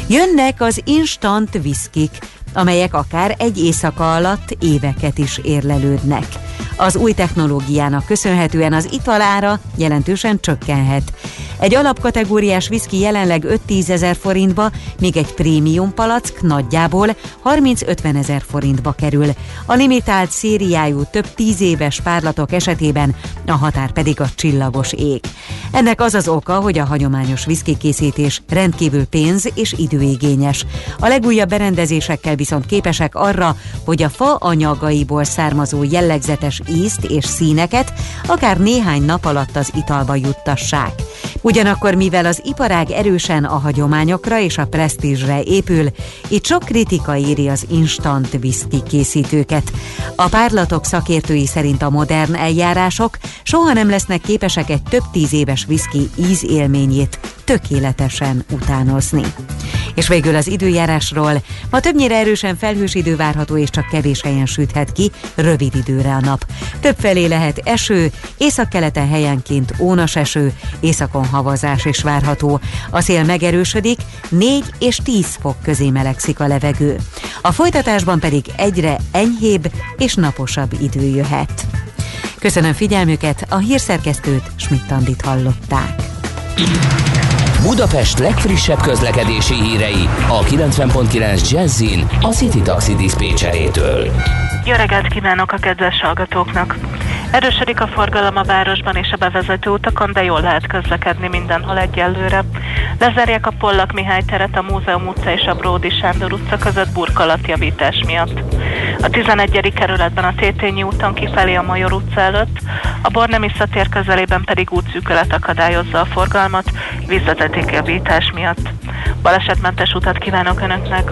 Jönnek az instant viszkik, amelyek akár egy éjszaka alatt éveket is érlelődnek. Az új technológiának köszönhetően az italára jelentősen csökkenhet. Egy alapkategóriás viszki jelenleg 5-10 ezer forintba, míg egy prémium palack nagyjából 30-50 ezer forintba kerül. A limitált szériájú több tíz éves párlatok esetében a határ pedig a csillagos ég. Ennek az az oka, hogy a hagyományos viszki készítés rendkívül pénz és időigényes. A legújabb berendezésekkel viszont képesek arra, hogy a fa anyagaiból származó jellegzetes ízt és színeket akár néhány nap alatt az italba juttassák. Ugyanakkor, mivel az iparág erősen a hagyományokra és a presztízsre épül, itt sok kritika éri az instant whisky készítőket. A párlatok szakértői szerint a modern eljárások soha nem lesznek képesek egy több tíz éves whisky ízélményét tökéletesen utánozni. És végül az időjárásról. Ma többnyire erősen felhős idő várható, és csak kevés helyen süthet ki, rövid időre a nap. Több felé lehet eső, északkeleten helyenként ónas eső, északon havazás is várható. A szél megerősödik, 4 és 10 fok közé melegszik a levegő. A folytatásban pedig egyre enyhébb és naposabb idő jöhet. Köszönöm figyelmüket, a hírszerkesztőt Schmidt-Tandit hallották. Budapest legfrissebb közlekedési hírei a 90.9 Jazzin a City Taxi Dispécsejétől. Jó reggelt kívánok a kedves hallgatóknak! Erősödik a forgalom a városban és a bevezető utakon, de jól lehet közlekedni mindenhol egyelőre. Lezárják a Pollak Mihály teret a Múzeum utca és a Bródi Sándor utca között burkolatjavítás miatt. A 11. kerületben a Tétényi úton kifelé a Major utca előtt, a Bornemisza tér közelében pedig útszűkölet akadályozza a forgalmat vízvezetékjavítás miatt. Balesetmentes utat kívánok Önöknek!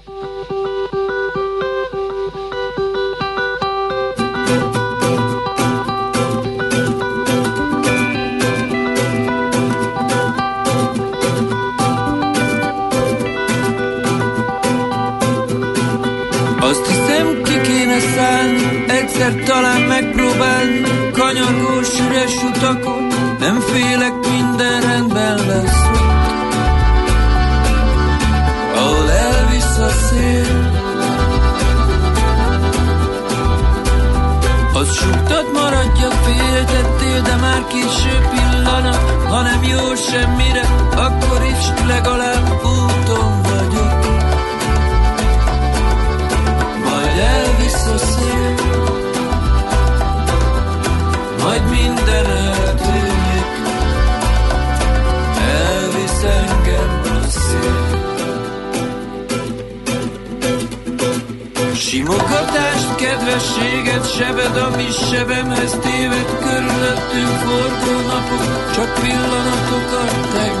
Már késő pillanat Ha nem jó semmire, akkor is legalább úton vagyok. Majd elvisz a szél Majd minden eltűnik. Elvisz engem a szél. Simogatást, kedvességet, sebed, ami sebemhez téved Körülöttünk forgó napok, csak pillanatok a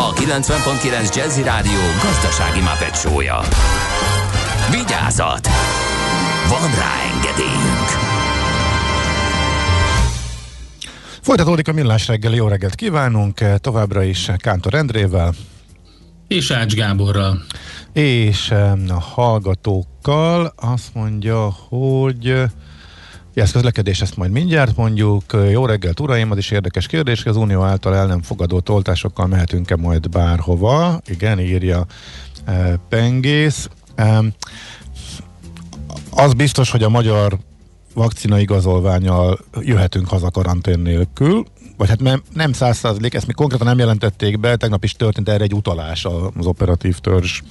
a 90.9 Jazzy Rádió gazdasági mapetsója. Vigyázat! Van rá engedélyünk! Folytatódik a Millás reggeli, jó reggelt kívánunk, továbbra is Kántor Endrével. És Ács Gáborral. És a hallgatókkal azt mondja, hogy ez közlekedés, ezt majd mindjárt mondjuk. Jó reggelt, uraim, az is érdekes kérdés, az Unió által el nem fogadott oltásokkal mehetünk-e majd bárhova? Igen, írja Pengész. Az biztos, hogy a magyar vakcina igazolványal jöhetünk haza karantén nélkül, vagy hát nem, nem száz százalék, ezt mi konkrétan nem jelentették be, tegnap is történt erre egy utalás az operatív törzs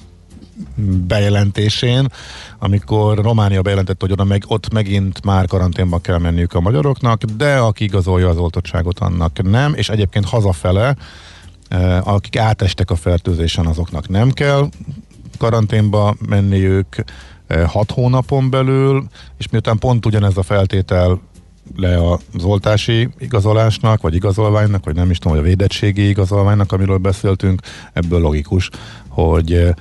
bejelentésén, amikor Románia bejelentette, hogy oda meg, ott megint már karanténba kell menniük a magyaroknak, de aki igazolja az oltottságot, annak nem, és egyébként hazafele, eh, akik átestek a fertőzésen, azoknak nem kell karanténba menniük, hat hónapon belül, és miután pont ugyanez a feltétel le az oltási igazolásnak, vagy igazolványnak, vagy nem is tudom, vagy a védettségi igazolványnak, amiről beszéltünk, ebből logikus, hogy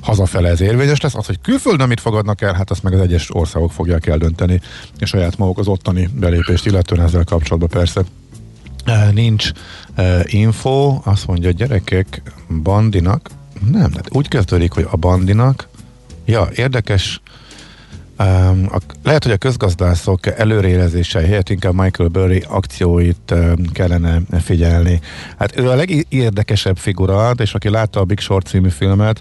hazafele ez érvényes lesz. Az, hogy külföldön mit fogadnak el, hát azt meg az egyes országok fogják eldönteni, és saját maguk az ottani belépést, illetően ezzel kapcsolatban persze nincs info, azt mondja, a gyerekek bandinak, nem, hát úgy kezdődik, hogy a bandinak Ja, érdekes. Lehet, hogy a közgazdászok előrélezése helyett inkább Michael Burry akcióit kellene figyelni. Hát ő a legérdekesebb figura, és aki látta a Big Short című filmet,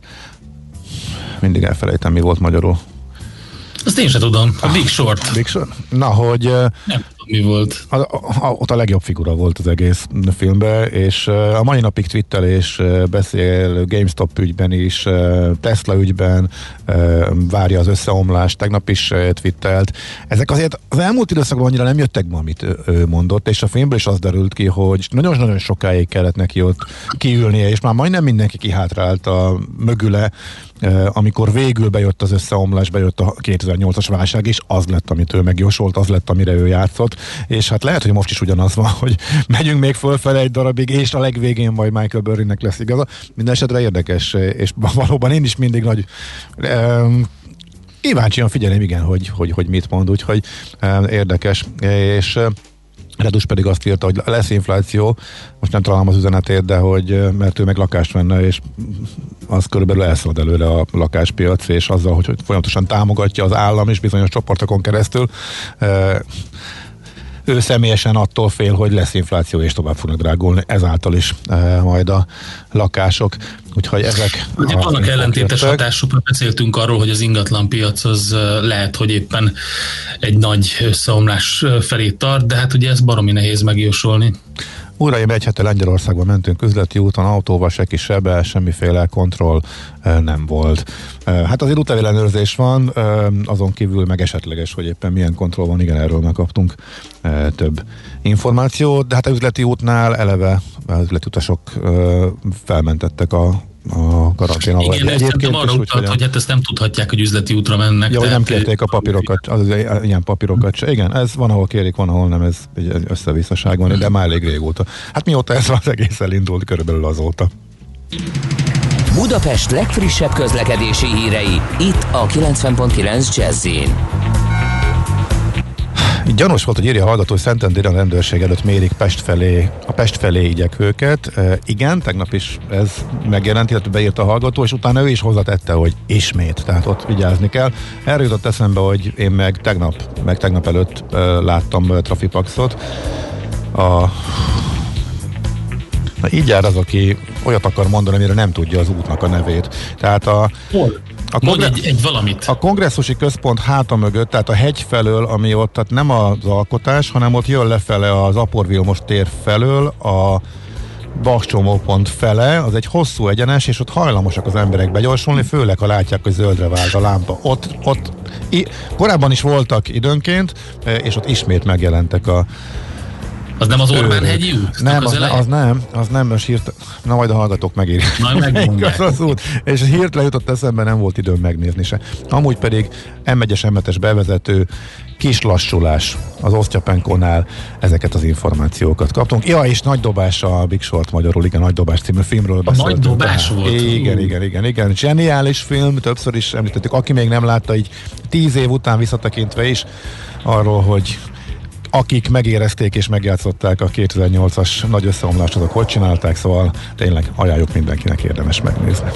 mindig elfelejtem, mi volt magyarul. Azt én sem tudom. A Big Short. Big Short? Na, hogy... Nem mi volt? A, a, ott a legjobb figura volt az egész filmben, és a mai napig twittel és beszél GameStop ügyben is, Tesla ügyben, várja az összeomlást, tegnap is twittelt. Ezek azért az elmúlt időszakban annyira nem jöttek be, amit ő mondott, és a filmből is az derült ki, hogy nagyon-nagyon sokáig kellett neki ott kiülnie, és már majdnem mindenki kihátrált a mögüle, amikor végül bejött az összeomlás, bejött a 2008-as válság, és az lett, amit ő megjósolt, az lett, amire ő játszott, és hát lehet, hogy most is ugyanaz van, hogy megyünk még fölfele egy darabig, és a legvégén majd Michael Burrynek lesz igaza. Minden esetre érdekes, és <laughs> valóban én is mindig nagy um, kíváncsian figyelem, igen, hogy, hogy, hogy mit mond, úgyhogy um, érdekes, és Redus pedig azt írta, hogy lesz infláció, most nem találom az üzenetét, de hogy mert ő meg lakást venne, és az körülbelül elszalad előre a lakáspiac, és azzal, hogy, hogy folyamatosan támogatja az állam és bizonyos csoportokon keresztül, ő személyesen attól fél, hogy lesz infláció és tovább fognak drágulni, ezáltal is e, majd a lakások. Úgyhogy ezek... Ugye vannak ellentétes hatásokra beszéltünk arról, hogy az ingatlan piac az lehet, hogy éppen egy nagy összeomlás felé tart, de hát ugye ez baromi nehéz megjósolni. Uraim, egy hete Lengyelországban mentünk üzleti úton, autóval se kis sebe, semmiféle kontroll nem volt. Hát azért útlevélenőrzés van, azon kívül meg esetleges, hogy éppen milyen kontroll van, igen, erről megkaptunk több információt, de hát az üzleti útnál eleve az üzleti utasok felmentettek a a karantén alól. Igen, egyébként arra utalt, hogy, hogy hát ezt nem tudhatják, hogy üzleti útra mennek. Ja, hogy nem kérték a papírokat, az, az, ilyen papírokat se. Igen, ez van, ahol kérik, van, ahol nem, ez egy összevisszaság van, de már elég régóta. Hát mióta ez az egész elindult, körülbelül azóta. Budapest legfrissebb közlekedési hírei, itt a 90.9 jazz Gyanús volt, hogy írja a hallgató, hogy Szentendén a rendőrség előtt mérik Pest felé, a Pest felé igyekvőket. E, igen, tegnap is ez megjelent, illetve beírta a hallgató, és utána ő is hozzátette, hogy ismét, tehát ott vigyázni kell. Erről jutott eszembe, hogy én meg tegnap, meg tegnap előtt e, láttam e, Trafipaxot. A Na így jár az, aki olyat akar mondani, amire nem tudja az útnak a nevét. Tehát a, Hol? A, kongre- egy, egy valamit. a kongresszusi központ háta mögött, tehát a hegy felől, ami ott, tehát nem az alkotás, hanem ott jön lefele az Apor Vilmos tér felől a bakcsomópont fele, az egy hosszú egyenes, és ott hajlamosak az emberek begyorsulni, főleg ha látják, hogy zöldre vált a lámpa. Ott, ott i, korábban is voltak időnként, és ott ismét megjelentek a az nem az Orbán hegyi út? Nem, az, az, nem, az nem, most hírt, na majd a hallgatók megérik. <laughs> az, az út, és hirtelen jutott eszembe, nem volt időm megnézni se. Amúgy pedig M1-es m bevezető, kis lassulás az Osztyapenkónál, ezeket az információkat kaptunk. Ja, és Nagy dobás a Big Short magyarul, igen, Nagy dobás című filmről beszéltünk. Nagy dobás tehát. volt? Igen, igen, igen, igen. Zseniális film, többször is említettük. Aki még nem látta, így tíz év után visszatekintve is, arról, hogy akik megérezték és megjátszották a 2008-as nagy összeomlást, azok hogy csinálták, szóval tényleg ajánljuk mindenkinek érdemes megnézni.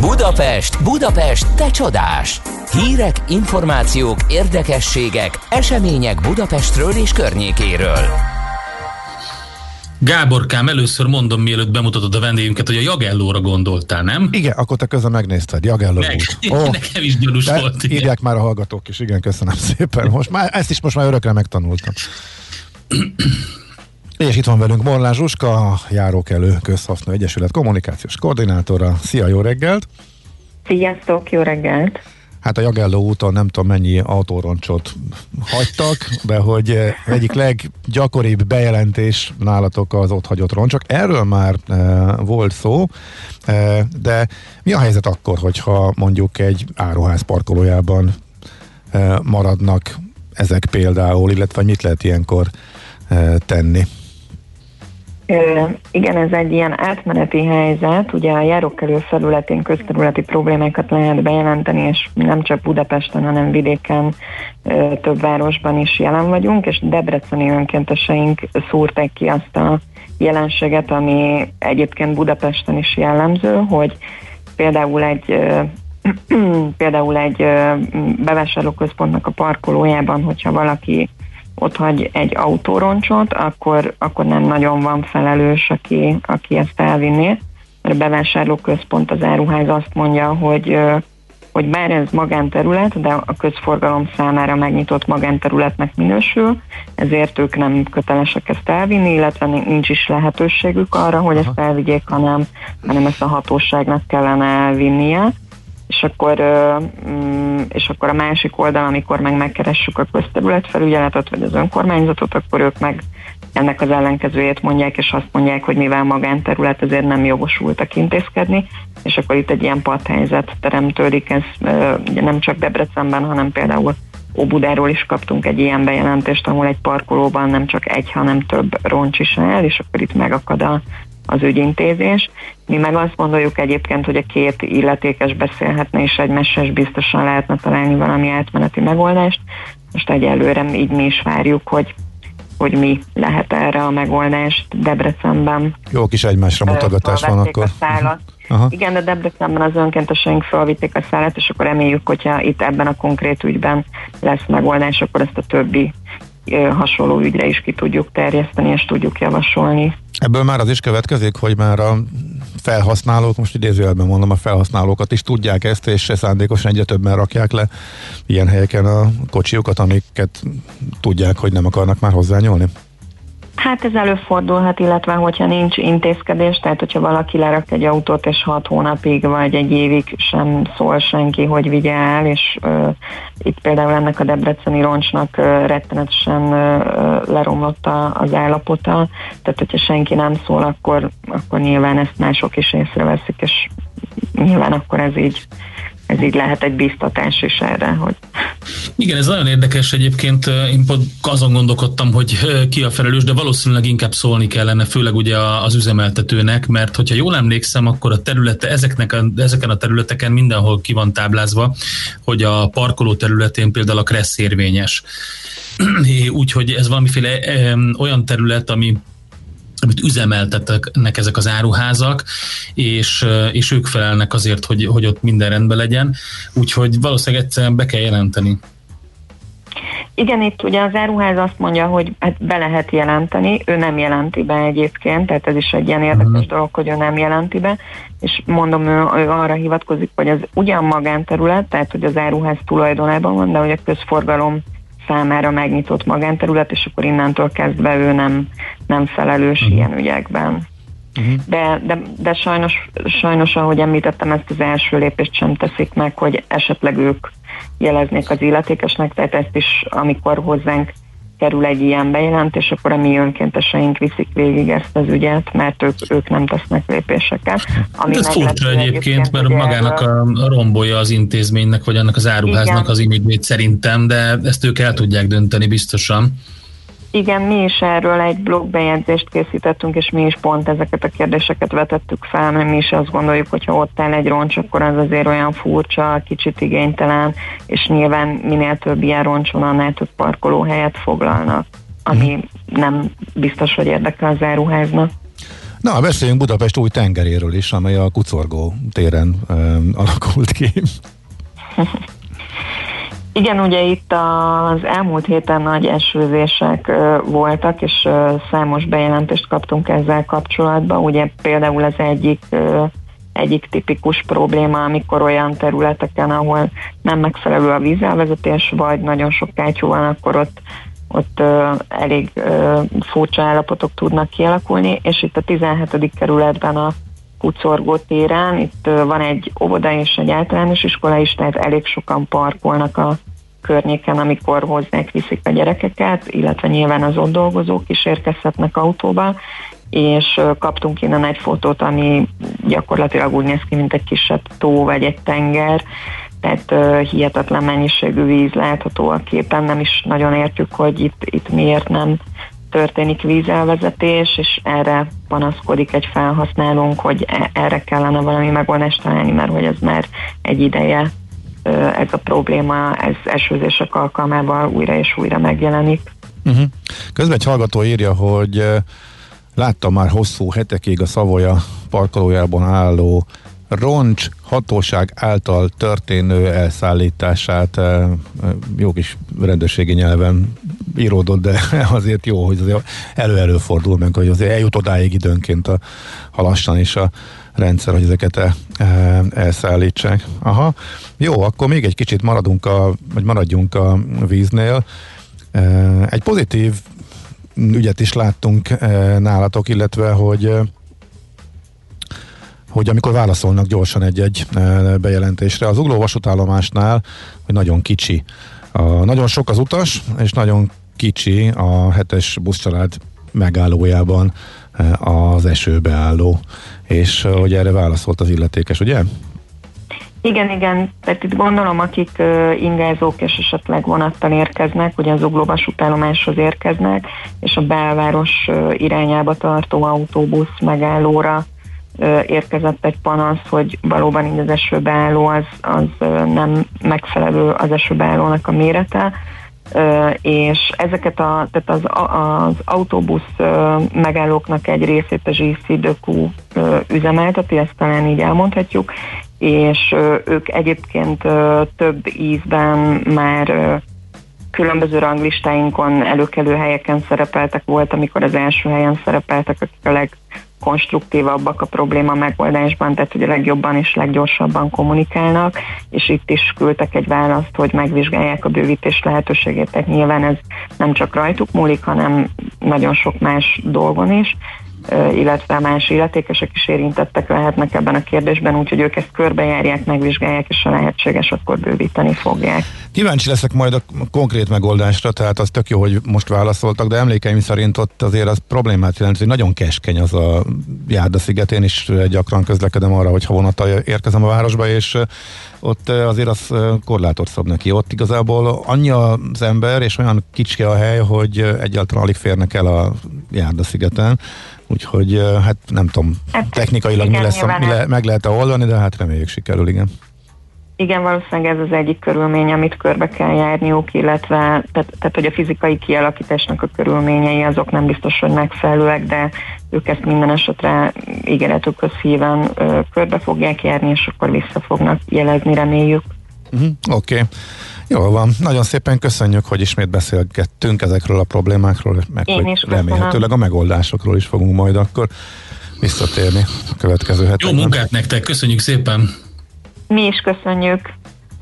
Budapest, Budapest, te csodás! Hírek, információk, érdekességek, események Budapestről és környékéről. Gáborkám, először mondom, mielőtt bemutatod a vendégünket, hogy a Jagellóra gondoltál, nem? Igen, akkor te közben megnézted, Jagelló Meg, oh, <laughs> Nekem is gyanús volt. Igen. Írják már a hallgatók is, igen, köszönöm szépen. Most már, ezt is most már örökre megtanultam. <clears throat> És itt van velünk Morlán Zsuska, a Járókelő Közhasznú Egyesület kommunikációs koordinátora. Szia, jó reggelt! Sziasztok, jó reggelt! Hát a Jagelló úton nem tudom mennyi autóroncsot hagytak, de hogy eh, egyik leggyakoribb bejelentés nálatok az ott hagyott roncsok. Erről már e, volt szó, e, de mi a helyzet akkor, hogyha mondjuk egy áruház parkolójában e, maradnak ezek például, illetve mit lehet ilyenkor e, tenni? Igen, ez egy ilyen átmeneti helyzet. Ugye a járókelő felületén közterületi problémákat lehet bejelenteni, és nem csak Budapesten, hanem vidéken több városban is jelen vagyunk, és debreceni önkénteseink szúrták ki azt a jelenséget, ami egyébként Budapesten is jellemző, hogy például egy <clears throat> például egy bevásárlóközpontnak a parkolójában, hogyha valaki ott hagy egy autóroncsot, akkor, akkor nem nagyon van felelős, aki, aki ezt elvinné. Mert a bevásárlóközpont, az áruház azt mondja, hogy hogy bár ez magánterület, de a közforgalom számára megnyitott magánterületnek minősül, ezért ők nem kötelesek ezt elvinni, illetve nincs is lehetőségük arra, hogy Aha. ezt elvigyék, hanem, hanem ezt a hatóságnak kellene elvinnie és akkor, mm, és akkor a másik oldal, amikor meg megkeressük a közterületfelügyeletet, vagy az önkormányzatot, akkor ők meg ennek az ellenkezőjét mondják, és azt mondják, hogy mivel magánterület, ezért nem jogosultak intézkedni, és akkor itt egy ilyen padhelyzet teremtődik, ez ugye nem csak Debrecenben, hanem például Óbudáról is kaptunk egy ilyen bejelentést, ahol egy parkolóban nem csak egy, hanem több roncs is áll, és akkor itt megakad a, az ügyintézés. Mi meg azt gondoljuk egyébként, hogy a két illetékes beszélhetne, és egy meses biztosan lehetne találni valami átmeneti megoldást. Most egyelőre így mi is várjuk, hogy hogy mi lehet erre a megoldást Debrecenben. Jó kis egymásra mutogatás van akkor. <laughs> Aha. Igen, de Debrecenben az önkénteseink felvitték a szállat, és akkor reméljük, hogyha itt ebben a konkrét ügyben lesz megoldás, akkor ezt a többi hasonló ügyre is ki tudjuk terjeszteni, és tudjuk javasolni. Ebből már az is következik, hogy már a felhasználók, most idézőjelben mondom, a felhasználókat is tudják ezt, és szándékosan egyre többen rakják le ilyen helyeken a kocsiukat, amiket tudják, hogy nem akarnak már hozzányúlni? Hát ez előfordulhat, illetve hogyha nincs intézkedés, tehát hogyha valaki lerak egy autót, és hat hónapig vagy egy évig sem szól senki, hogy vigye el, és uh, itt például ennek a debreceni roncsnak uh, rettenetesen uh, leromlott az állapota, tehát hogyha senki nem szól, akkor, akkor nyilván ezt mások is észreveszik, és nyilván akkor ez így ez így lehet egy biztatás is erre, hogy... Igen, ez nagyon érdekes egyébként, én azon gondolkodtam, hogy ki a felelős, de valószínűleg inkább szólni kellene, főleg ugye az üzemeltetőnek, mert hogyha jól emlékszem, akkor a területe, ezeknek a, ezeken a területeken mindenhol ki van táblázva, hogy a parkoló területén például a kressz érvényes. <clears throat> Úgyhogy ez valamiféle olyan terület, ami amit üzemeltetnek ezek az áruházak, és, és ők felelnek azért, hogy, hogy ott minden rendben legyen, úgyhogy valószínűleg egyszerűen be kell jelenteni. Igen, itt ugye az áruház azt mondja, hogy hát be lehet jelenteni, ő nem jelenti be egyébként, tehát ez is egy ilyen érdekes uh-huh. dolog, hogy ő nem jelenti be, és mondom, ő, ő arra hivatkozik, hogy az ugyan magánterület, tehát hogy az áruház tulajdonában van, de hogy a közforgalom számára megnyitott magánterület, és akkor innentől kezdve ő nem, nem felelős uh-huh. ilyen ügyekben. Uh-huh. De, de, de sajnos, sajnos, ahogy említettem, ezt az első lépést sem teszik meg, hogy esetleg ők jeleznék az illetékesnek, tehát ezt is, amikor hozzánk kerül egy ilyen bejelentés, akkor a mi önkénteseink viszik végig ezt az ügyet, mert ők, ők nem tesznek lépéseket. Ami Ez furcsa egyébként, mert magának a, a rombolja az intézménynek, vagy annak az áruháznak Igen. az imidzsét szerintem, de ezt ők el tudják dönteni biztosan. Igen, mi is erről egy blogbejegyzést készítettünk, és mi is pont ezeket a kérdéseket vetettük fel, mert mi is azt gondoljuk, hogy ha ott áll egy roncs, akkor az azért olyan furcsa, kicsit igénytelen, és nyilván minél több ilyen roncson, annál több parkolóhelyet foglalnak, ami hmm. nem biztos, hogy érdekel az áruháznak. Na, beszéljünk Budapest új tengeréről is, amely a Kucorgó téren um, alakult ki. <laughs> Igen, ugye itt az elmúlt héten nagy esőzések voltak, és számos bejelentést kaptunk ezzel kapcsolatban. Ugye például az egyik egyik tipikus probléma, amikor olyan területeken, ahol nem megfelelő a vízelvezetés, vagy nagyon sok kátyú van, akkor ott, ott elég uh, furcsa állapotok tudnak kialakulni, és itt a 17. kerületben a Kucorgó téren. Itt van egy óvoda és egy általános iskola is, tehát elég sokan parkolnak a környéken, amikor hozzák viszik a gyerekeket, illetve nyilván az ott dolgozók is érkezhetnek autóba, és kaptunk innen egy fotót, ami gyakorlatilag úgy néz ki, mint egy kisebb tó vagy egy tenger, tehát uh, hihetetlen mennyiségű víz látható a képen, nem is nagyon értjük, hogy itt, itt miért nem történik vízelvezetés, és erre panaszkodik egy felhasználónk, hogy e- erre kellene valami megoldást találni, mert hogy ez már egy ideje ez a probléma, ez esőzések alkalmával újra és újra megjelenik. Uh-huh. Közben egy hallgató írja, hogy láttam már hosszú hetekig a Szavoya parkolójában álló roncs hatóság által történő elszállítását jó kis rendőrségi nyelven íródott, de <laughs> azért jó, hogy azért elő-előfordul meg, hogy azért eljut odáig időnként a, a lassan is a rendszer, hogy ezeket el, e, elszállítsák. Aha, jó, akkor még egy kicsit maradunk a, vagy maradjunk a víznél. E, egy pozitív ügyet is láttunk nálatok, illetve, hogy hogy amikor válaszolnak gyorsan egy-egy bejelentésre, az ugló vasútállomásnál, hogy nagyon kicsi. A, nagyon sok az utas, és nagyon kicsi a hetes buszcsalád megállójában az esőbe álló, és hogy erre válaszolt az illetékes, ugye? Igen, igen, tehát itt gondolom, akik uh, ingázók és esetleg vonattal érkeznek, ugye az Ugló vasútállomáshoz érkeznek, és a belváros uh, irányába tartó autóbusz megállóra érkezett egy panasz, hogy valóban így az esőbeálló az, az nem megfelelő az esőbeállónak a mérete, és ezeket a, tehát az, az autóbusz megállóknak egy részét a GCDQ üzemelteti, ezt talán így elmondhatjuk, és ők egyébként több ízben már különböző ranglistáinkon előkelő helyeken szerepeltek, volt, amikor az első helyen szerepeltek, akik a leg konstruktívabbak a probléma megoldásban, tehát hogy a legjobban és leggyorsabban kommunikálnak, és itt is küldtek egy választ, hogy megvizsgálják a bővítés lehetőségét, tehát nyilván ez nem csak rajtuk múlik, hanem nagyon sok más dolgon is, illetve más illetékesek is érintettek lehetnek ebben a kérdésben, úgyhogy ők ezt körbejárják, megvizsgálják, és ha lehetséges, akkor bővíteni fogják. Kíváncsi leszek majd a konkrét megoldásra, tehát az tök jó, hogy most válaszoltak, de emlékeim szerint ott azért az problémát jelent, hogy nagyon keskeny az a Járda-sziget. Én is gyakran közlekedem arra, hogy ha vonattal érkezem a városba, és ott azért az korlátot szab neki. Ott igazából annyi az ember, és olyan kicsi a hely, hogy egyáltalán alig férnek el a Járda-szigeten. Úgyhogy hát nem tudom, hát, technikailag igen, mi lesz, mi le, meg lehet-e oldani, de hát reméljük sikerül, igen. Igen, valószínűleg ez az egyik körülmény, amit körbe kell járniuk, illetve tehát, tehát, hogy a fizikai kialakításnak a körülményei azok nem biztos, hogy megfelelőek, de ők ezt minden esetre ígéretük szíven ö, körbe fogják járni, és akkor vissza fognak jelezni, reméljük. Uh-huh, Oké. Okay. Jól van. Nagyon szépen köszönjük, hogy ismét beszélgettünk ezekről a problémákról, meg Én hogy remélhetőleg a megoldásokról is fogunk majd akkor visszatérni a következő hetekben. Jó munkát nektek, köszönjük szépen! Mi is köszönjük.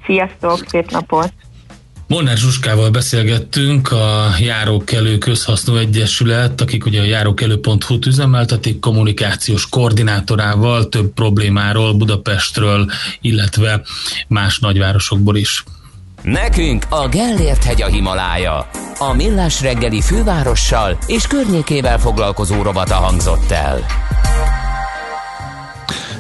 Sziasztok, szép napot! Molnár Zsuskával beszélgettünk, a Járókelő Közhasznú Egyesület, akik ugye a járókelő.hu-t üzemeltetik, kommunikációs koordinátorával több problémáról Budapestről, illetve más nagyvárosokból is. Nekünk a Gellért hegy a Himalája. A Millás reggeli fővárossal és környékével foglalkozó robata hangzott el.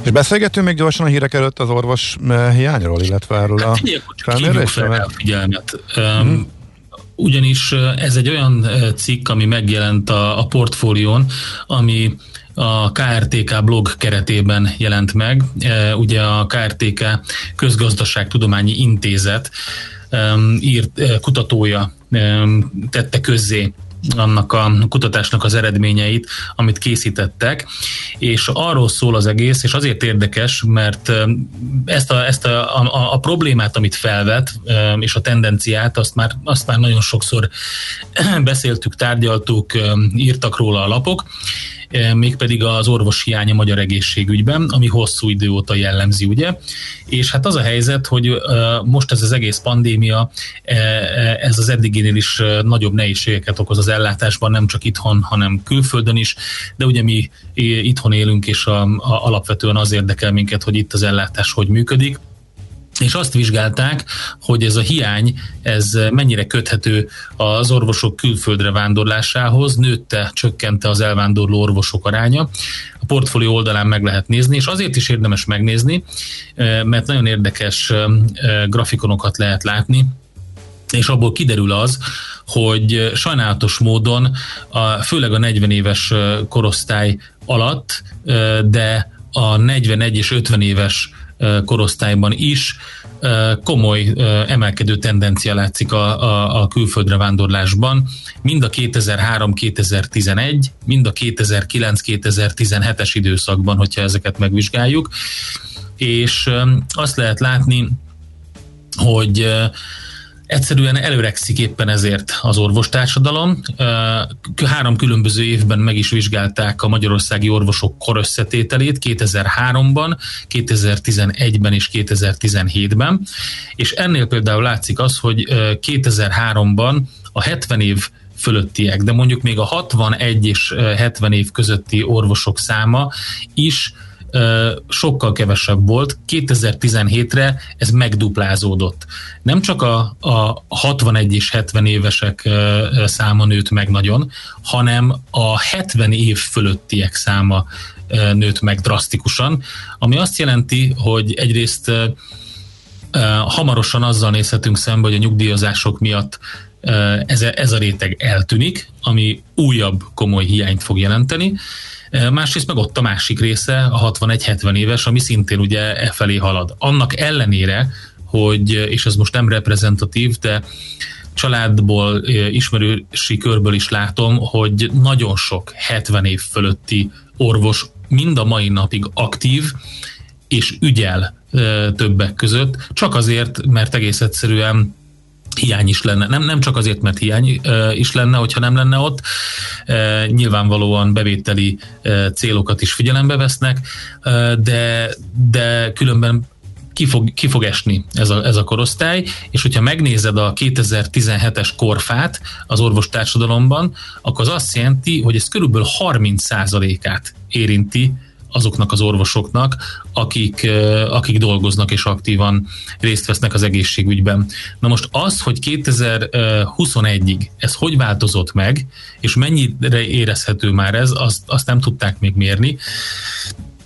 És beszélgetünk még gyorsan a hírek előtt az orvos eh, hiányról, illetve erről hát, a felmérésről? a figyelmet. Mm. Ugyanis eh, ez egy olyan eh, cikk, ami megjelent a, a portfólión, ami a KRTK blog keretében jelent meg. Ugye a KRTK Közgazdaságtudományi Intézet írt kutatója tette közzé annak a kutatásnak az eredményeit, amit készítettek, és arról szól az egész, és azért érdekes, mert ezt a, ezt a, a, a problémát, amit felvet, és a tendenciát, azt már, azt már nagyon sokszor <clears throat> beszéltük, tárgyaltuk, írtak róla a lapok, mégpedig az orvos hiánya magyar egészségügyben, ami hosszú idő óta jellemzi, ugye? És hát az a helyzet, hogy eh, most ez az egész pandémia, eh, ez az eddiginél is nagyobb nehézségeket okoz az ellátásban, nem csak itthon, hanem külföldön is, de ugye mi itthon élünk, és a, a, alapvetően az érdekel minket, hogy itt az ellátás hogy működik és azt vizsgálták, hogy ez a hiány, ez mennyire köthető az orvosok külföldre vándorlásához, nőtte, csökkente az elvándorló orvosok aránya. A portfólió oldalán meg lehet nézni, és azért is érdemes megnézni, eh, mert nagyon érdekes eh, grafikonokat lehet látni, és abból kiderül az, hogy sajnálatos módon, a, főleg a 40 éves eh, korosztály alatt, de a 41 és 50 éves korosztályban is komoly emelkedő tendencia látszik a, a, a külföldre vándorlásban, mind a 2003-2011, mind a 2009-2017-es időszakban, hogyha ezeket megvizsgáljuk, és azt lehet látni, hogy Egyszerűen előrekszik éppen ezért az orvostársadalom. Három különböző évben meg is vizsgálták a magyarországi orvosok korösszetételét 2003-ban, 2011-ben és 2017-ben, és ennél például látszik az, hogy 2003-ban a 70 év fölöttiek, de mondjuk még a 61 és 70 év közötti orvosok száma is sokkal kevesebb volt. 2017-re ez megduplázódott. Nem csak a, a 61 és 70 évesek száma nőtt meg nagyon, hanem a 70 év fölöttiek száma nőtt meg drasztikusan, ami azt jelenti, hogy egyrészt hamarosan azzal nézhetünk szembe, hogy a nyugdíjazások miatt ez, ez a réteg eltűnik, ami újabb komoly hiányt fog jelenteni, Másrészt meg ott a másik része, a 61-70 éves, ami szintén ugye e felé halad. Annak ellenére, hogy, és ez most nem reprezentatív, de családból, ismerősi körből is látom, hogy nagyon sok 70 év fölötti orvos mind a mai napig aktív, és ügyel többek között, csak azért, mert egész egyszerűen hiány is lenne. Nem, nem csak azért, mert hiány is lenne, hogyha nem lenne ott. Nyilvánvalóan bevételi célokat is figyelembe vesznek, de, de különben ki fog, ki fog esni ez a, ez a korosztály, és hogyha megnézed a 2017-es korfát az orvostársadalomban, akkor az azt jelenti, hogy ez körülbelül 30%-át érinti azoknak az orvosoknak, akik, akik dolgoznak és aktívan részt vesznek az egészségügyben. Na most az, hogy 2021-ig ez hogy változott meg, és mennyire érezhető már ez, azt, azt nem tudták még mérni,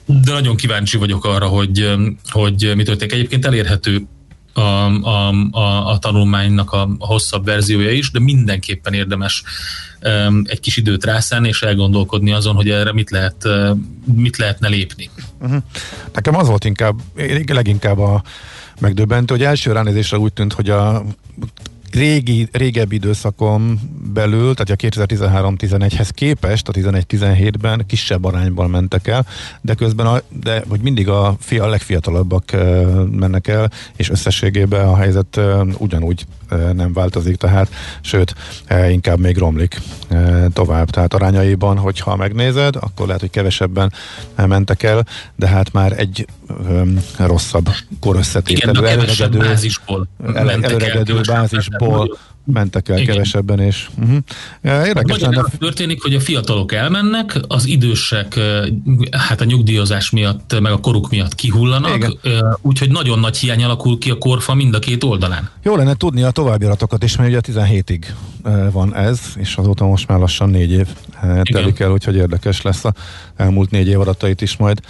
de nagyon kíváncsi vagyok arra, hogy, hogy mi történik. Egyébként elérhető a, a, a, a tanulmánynak a, hosszabb verziója is, de mindenképpen érdemes um, egy kis időt rászánni, és elgondolkodni azon, hogy erre mit, lehet, uh, mit lehetne lépni. Uh-huh. Nekem az volt inkább, leginkább a megdöbbentő, hogy első ránézésre úgy tűnt, hogy a régi, régebbi időszakon belül, tehát a 2013-11-hez képest a 11-17-ben kisebb arányban mentek el, de közben a, de, hogy mindig a, fia, a legfiatalabbak mennek el, és összességében a helyzet ugyanúgy nem változik, tehát sőt, inkább még romlik tovább. Tehát arányaiban, hogyha megnézed, akkor lehet, hogy kevesebben mentek el, de hát már egy rosszabb korösszetételű, előregedő bázisból, előregedő bázisból hol mentek el Igen. kevesebben, és uh-huh. érdekes lenne. történik, hogy a fiatalok elmennek, az idősek hát a nyugdíjazás miatt, meg a koruk miatt kihullanak, úgyhogy nagyon nagy hiány alakul ki a korfa mind a két oldalán. Jó lenne tudni a továbbiratokat is, mert ugye 17-ig van ez, és azóta most már lassan négy év telik el, úgyhogy érdekes lesz a elmúlt négy év adatait is majd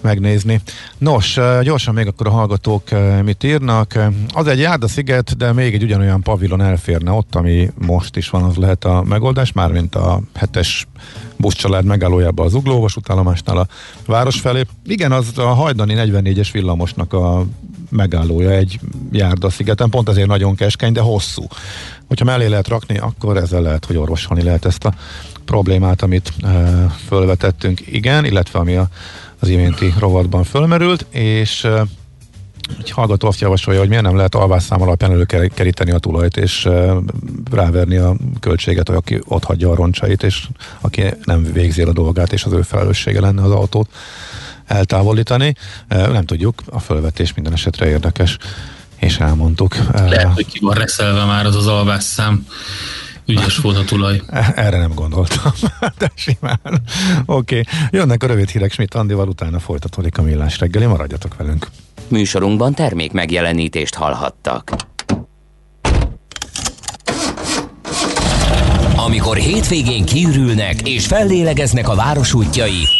megnézni. Nos, gyorsan még akkor a hallgatók mit írnak. Az egy sziget, de még egy ugyanolyan pavilon elférne ott, ami most is van, az lehet a megoldás, mármint a hetes buszcsalád megállójában az Uglóvas utállomásnál a város felé. Igen, az a hajdani 44-es villamosnak a megállója egy szigeten, pont ezért nagyon keskeny, de hosszú. Hogyha mellé lehet rakni, akkor ezzel lehet, hogy orvosolni lehet ezt a problémát, amit e, fölvetettünk. Igen, illetve ami a, az iménti rovatban fölmerült, és e, egy hallgató azt javasolja, hogy miért nem lehet alvásszám alapján előkeríteni a tulajt, és ráverni a költséget, hogy aki ott hagyja a roncsait, és aki nem végzi a dolgát, és az ő felelőssége lenne az autót eltávolítani. Nem tudjuk, a fölvetés minden esetre érdekes, és elmondtuk. Lehet, hogy ki van reszelve már az az alvásszám. Ügyes volt a tulaj. Erre nem gondoltam, <laughs> de simán. Oké, okay. jönnek a rövid hírek Schmidt Andival, utána folytatódik a millás reggeli, maradjatok velünk. Műsorunkban termék megjelenítést hallhattak. Amikor hétvégén kiürülnek és fellélegeznek a város útjai,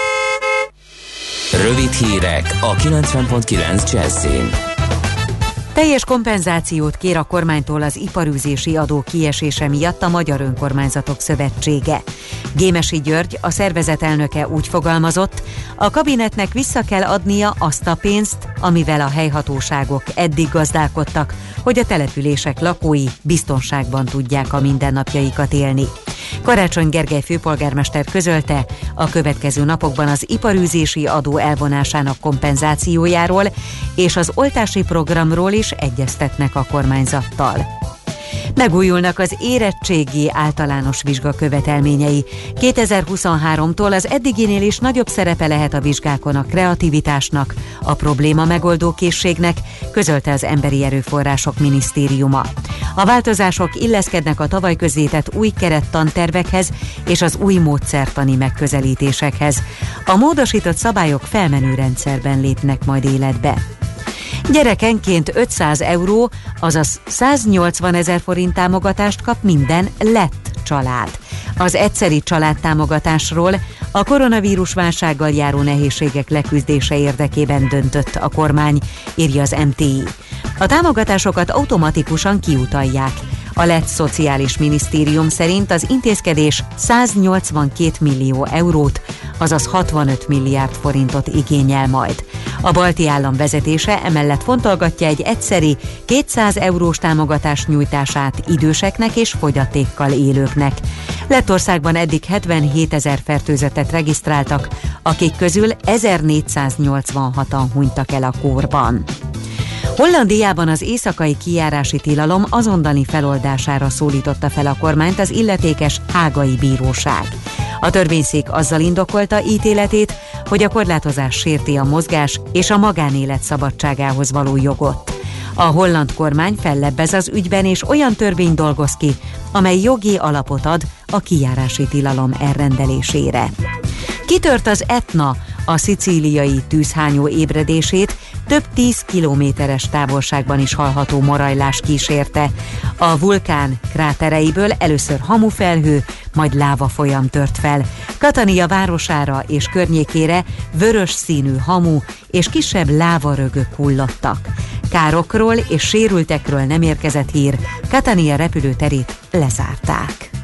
Rövid hírek a 90.9 Jazzin. Teljes kompenzációt kér a kormánytól az iparűzési adó kiesése miatt a Magyar Önkormányzatok Szövetsége. Gémesi György, a szervezet elnöke úgy fogalmazott, a kabinetnek vissza kell adnia azt a pénzt, amivel a helyhatóságok eddig gazdálkodtak, hogy a települések lakói biztonságban tudják a mindennapjaikat élni. Karácsony Gergely főpolgármester közölte, a következő napokban az iparűzési adó elvonásának kompenzációjáról és az oltási programról is egyeztetnek a kormányzattal. Megújulnak az érettségi általános vizsga követelményei. 2023-tól az eddiginél is nagyobb szerepe lehet a vizsgákon a kreativitásnak, a probléma megoldó készségnek, közölte az Emberi Erőforrások Minisztériuma. A változások illeszkednek a tavaly közzétett új kerettantervekhez és az új módszertani megközelítésekhez. A módosított szabályok felmenő rendszerben lépnek majd életbe. Gyerekenként 500 euró, azaz 180 ezer forint támogatást kap minden lett család. Az egyszeri családtámogatásról a koronavírus válsággal járó nehézségek leküzdése érdekében döntött a kormány, írja az MTI. A támogatásokat automatikusan kiutalják. A lett Szociális Minisztérium szerint az intézkedés 182 millió eurót, azaz 65 milliárd forintot igényel majd. A balti állam vezetése emellett fontolgatja egy egyszeri 200 eurós támogatás nyújtását időseknek és fogyatékkal élőknek. Lettországban eddig 77 ezer fertőzetet regisztráltak, akik közül 1486-an hunytak el a kórban. Hollandiában az éjszakai kijárási tilalom azonnali feloldására szólította fel a kormányt az illetékes hágai bíróság. A törvényszék azzal indokolta ítéletét, hogy a korlátozás sérti a mozgás és a magánélet szabadságához való jogot. A holland kormány fellebbez az ügyben és olyan törvény dolgoz ki, amely jogi alapot ad a kijárási tilalom elrendelésére. Kitört az Etna, a szicíliai tűzhányó ébredését több tíz kilométeres távolságban is hallható morajlás kísérte. A vulkán krátereiből először hamufelhő, majd láva folyam tört fel. Katania városára és környékére vörös színű hamu és kisebb lávarögök hullottak. Károkról és sérültekről nem érkezett hír, Katania repülőterét lezárták.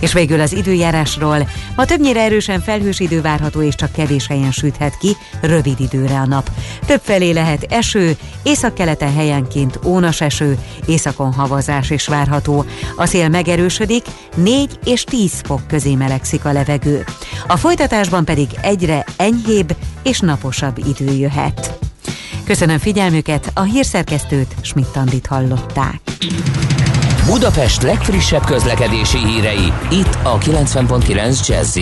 És végül az időjárásról. Ma többnyire erősen felhős idő várható, és csak kevés helyen süthet ki, rövid időre a nap. Több felé lehet eső, északkeleten helyenként ónas eső, északon havazás is várható. A szél megerősödik, 4 és 10 fok közé melegszik a levegő. A folytatásban pedig egyre enyhébb és naposabb idő jöhet. Köszönöm figyelmüket, a hírszerkesztőt Schmidt-Tandit hallották. Budapest legfrissebb közlekedési hírei, itt a 90.9 jazz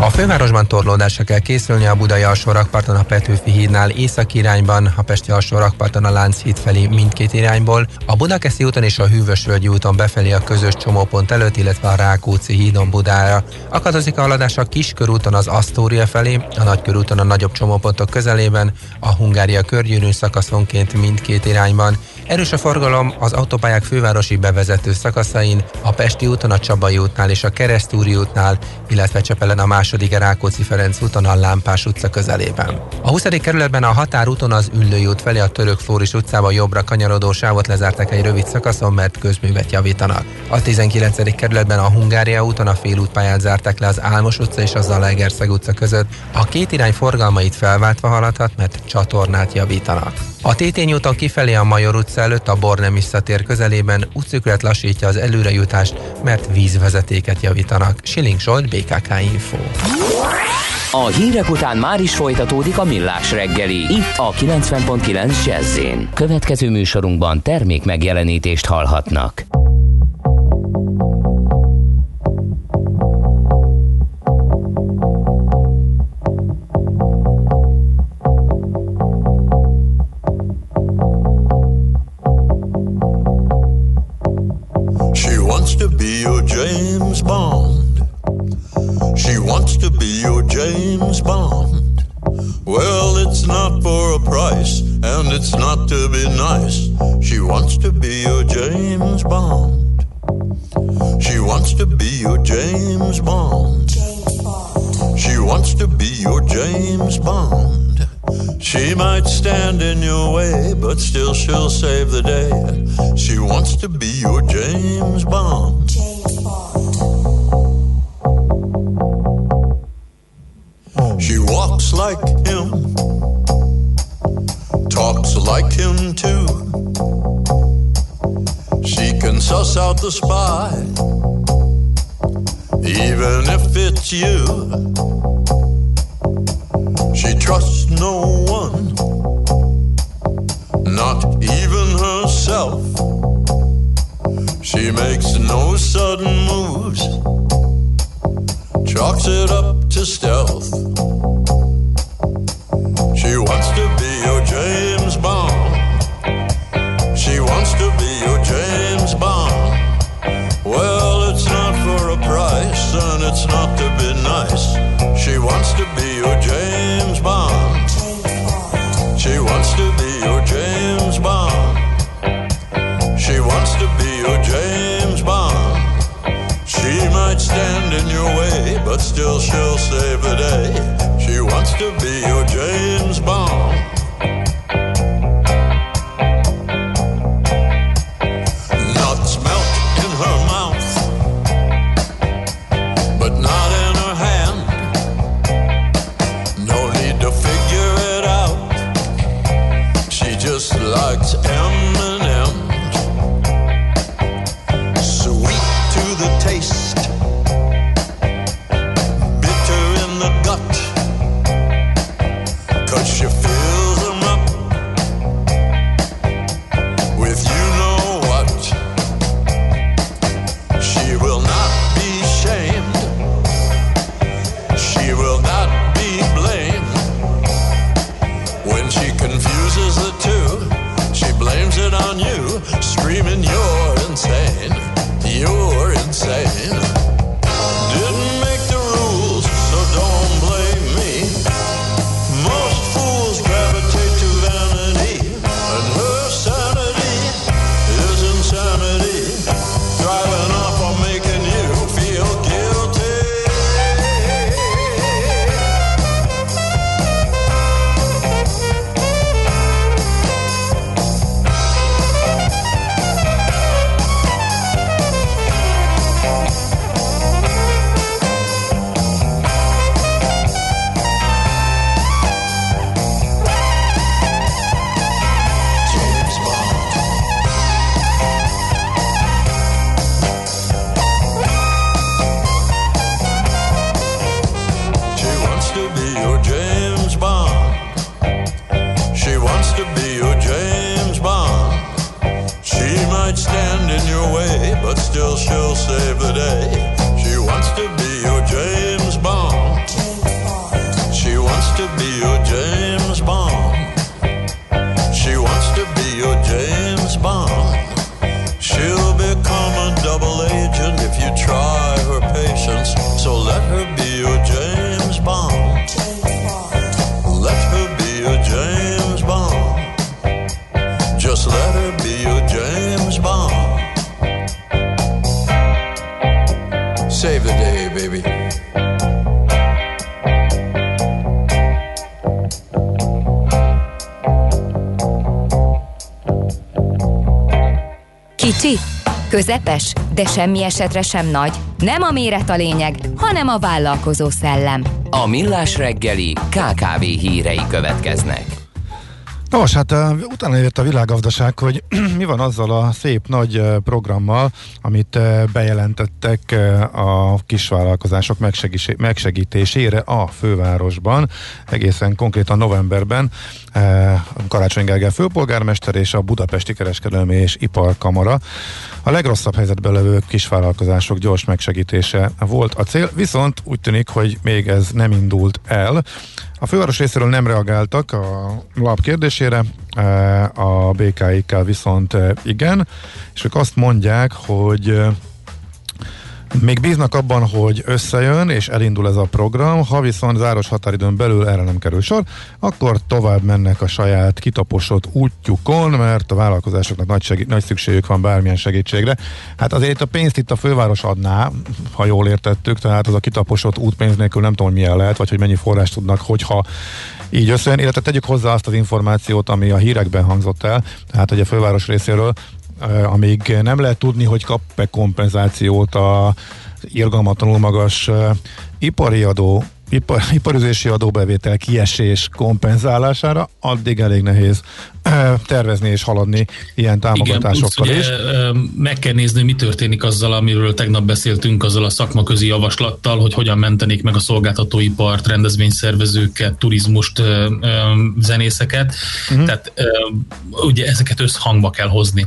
a fővárosban torlódásra kell készülni a Budai alsó a Petőfi hídnál észak irányban, a Pesti alsó rakparton a Lánchíd felé mindkét irányból, a Budakeszi úton és a Hűvösvölgyi úton befelé a közös csomópont előtt, illetve a Rákóczi hídon Budára. Akadozik a haladás a Kiskörúton az Asztória felé, a Nagykörúton a nagyobb csomópontok közelében, a Hungária körgyűrűn szakaszonként mindkét irányban, Erős a forgalom az autópályák fővárosi bevezető szakaszain, a Pesti úton, a Csabai útnál és a Keresztúri útnál, illetve Csepelen a második Rákóczi Ferenc úton a Lámpás utca közelében. A 20. kerületben a határúton az Üllői út felé a Török Flóris utcába jobbra kanyarodó sávot lezártak egy rövid szakaszon, mert közművet javítanak. A 19. kerületben a Hungária úton a félútpályát zárták le az Álmos utca és a Zalaegerszeg utca között. A két irány forgalmait felváltva haladhat, mert csatornát javítanak. A Tétény úton kifelé a Major utca előtt a Bornemissa tér közelében útszüklet lassítja az előrejutást, mert vízvezetéket javítanak. Siling Zsolt, BKK Info. A hírek után már is folytatódik a millás reggeli. Itt a 90.9 jazz Következő műsorunkban termék megjelenítést hallhatnak. Közepes, de semmi esetre sem nagy. Nem a méret a lényeg, hanem a vállalkozó szellem. A Millás reggeli KKV hírei következnek. Nos, hát uh, utána jött a világgazdaság, hogy <clears throat> mi van azzal a szép nagy programmal, amit bejelentettek a kisvállalkozások megsegítésére a fővárosban, egészen konkrétan novemberben Karácsony Gergely főpolgármester és a Budapesti Kereskedelmi és Iparkamara. A legrosszabb helyzetben levő kisvállalkozások gyors megsegítése volt a cél, viszont úgy tűnik, hogy még ez nem indult el. A főváros részéről nem reagáltak a lap kérdésére, e, a BKI-kkel viszont e, igen, és ők azt mondják, hogy még bíznak abban, hogy összejön és elindul ez a program, ha viszont záros határidőn belül erre nem kerül sor, akkor tovább mennek a saját kitaposott útjukon, mert a vállalkozásoknak nagy, segí- nagy szükségük van bármilyen segítségre. Hát azért a pénzt itt a főváros adná, ha jól értettük, tehát az a kitaposott útpénz nélkül nem tudom, hogy milyen lehet, vagy hogy mennyi forrást tudnak, hogyha így összejön, illetve tegyük hozzá azt az információt, ami a hírekben hangzott el, tehát hogy a főváros részéről amíg nem lehet tudni, hogy kap-e kompenzációt a irgalmatlanul magas ipari adó ipar, <laughs> iparüzési adóbevétel kiesés kompenzálására, addig elég nehéz tervezni és haladni ilyen támogatásokkal Igen, plusz, ugye, Meg kell nézni, mi történik azzal, amiről tegnap beszéltünk, azzal a szakmaközi javaslattal, hogy hogyan mentenék meg a szolgáltatóipart, rendezvényszervezőket, turizmust, zenészeket. Uh-huh. Tehát ugye ezeket összhangba kell hozni.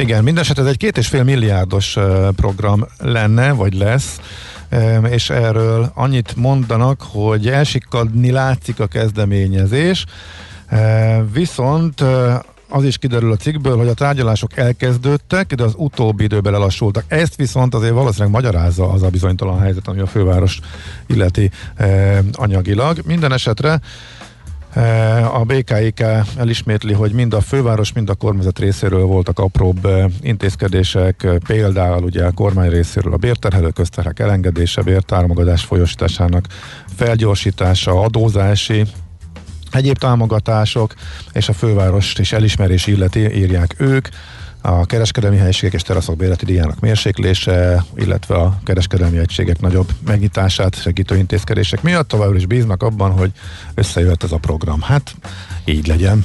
Igen, mindeset ez egy két és fél milliárdos program lenne, vagy lesz, és erről annyit mondanak, hogy elsikadni látszik a kezdeményezés, viszont az is kiderül a cikkből, hogy a tárgyalások elkezdődtek, de az utóbbi időben lelassultak. Ezt viszont azért valószínűleg magyarázza az a bizonytalan helyzet, ami a főváros illeti anyagilag. Minden esetre Eh, a BKIK elismétli, hogy mind a főváros, mind a kormányzat részéről voltak apróbb eh, intézkedések, eh, például ugye a kormány részéről a bérterhelő közterhek elengedése, bértámogatás folyosításának felgyorsítása, adózási egyéb támogatások, és a fővárost is elismerés illeti, írják ők a kereskedelmi helyiségek és teraszok bérleti díjának mérséklése, illetve a kereskedelmi egységek nagyobb megnyitását segítő intézkedések miatt továbbra is bíznak abban, hogy összejöhet ez a program. Hát így legyen.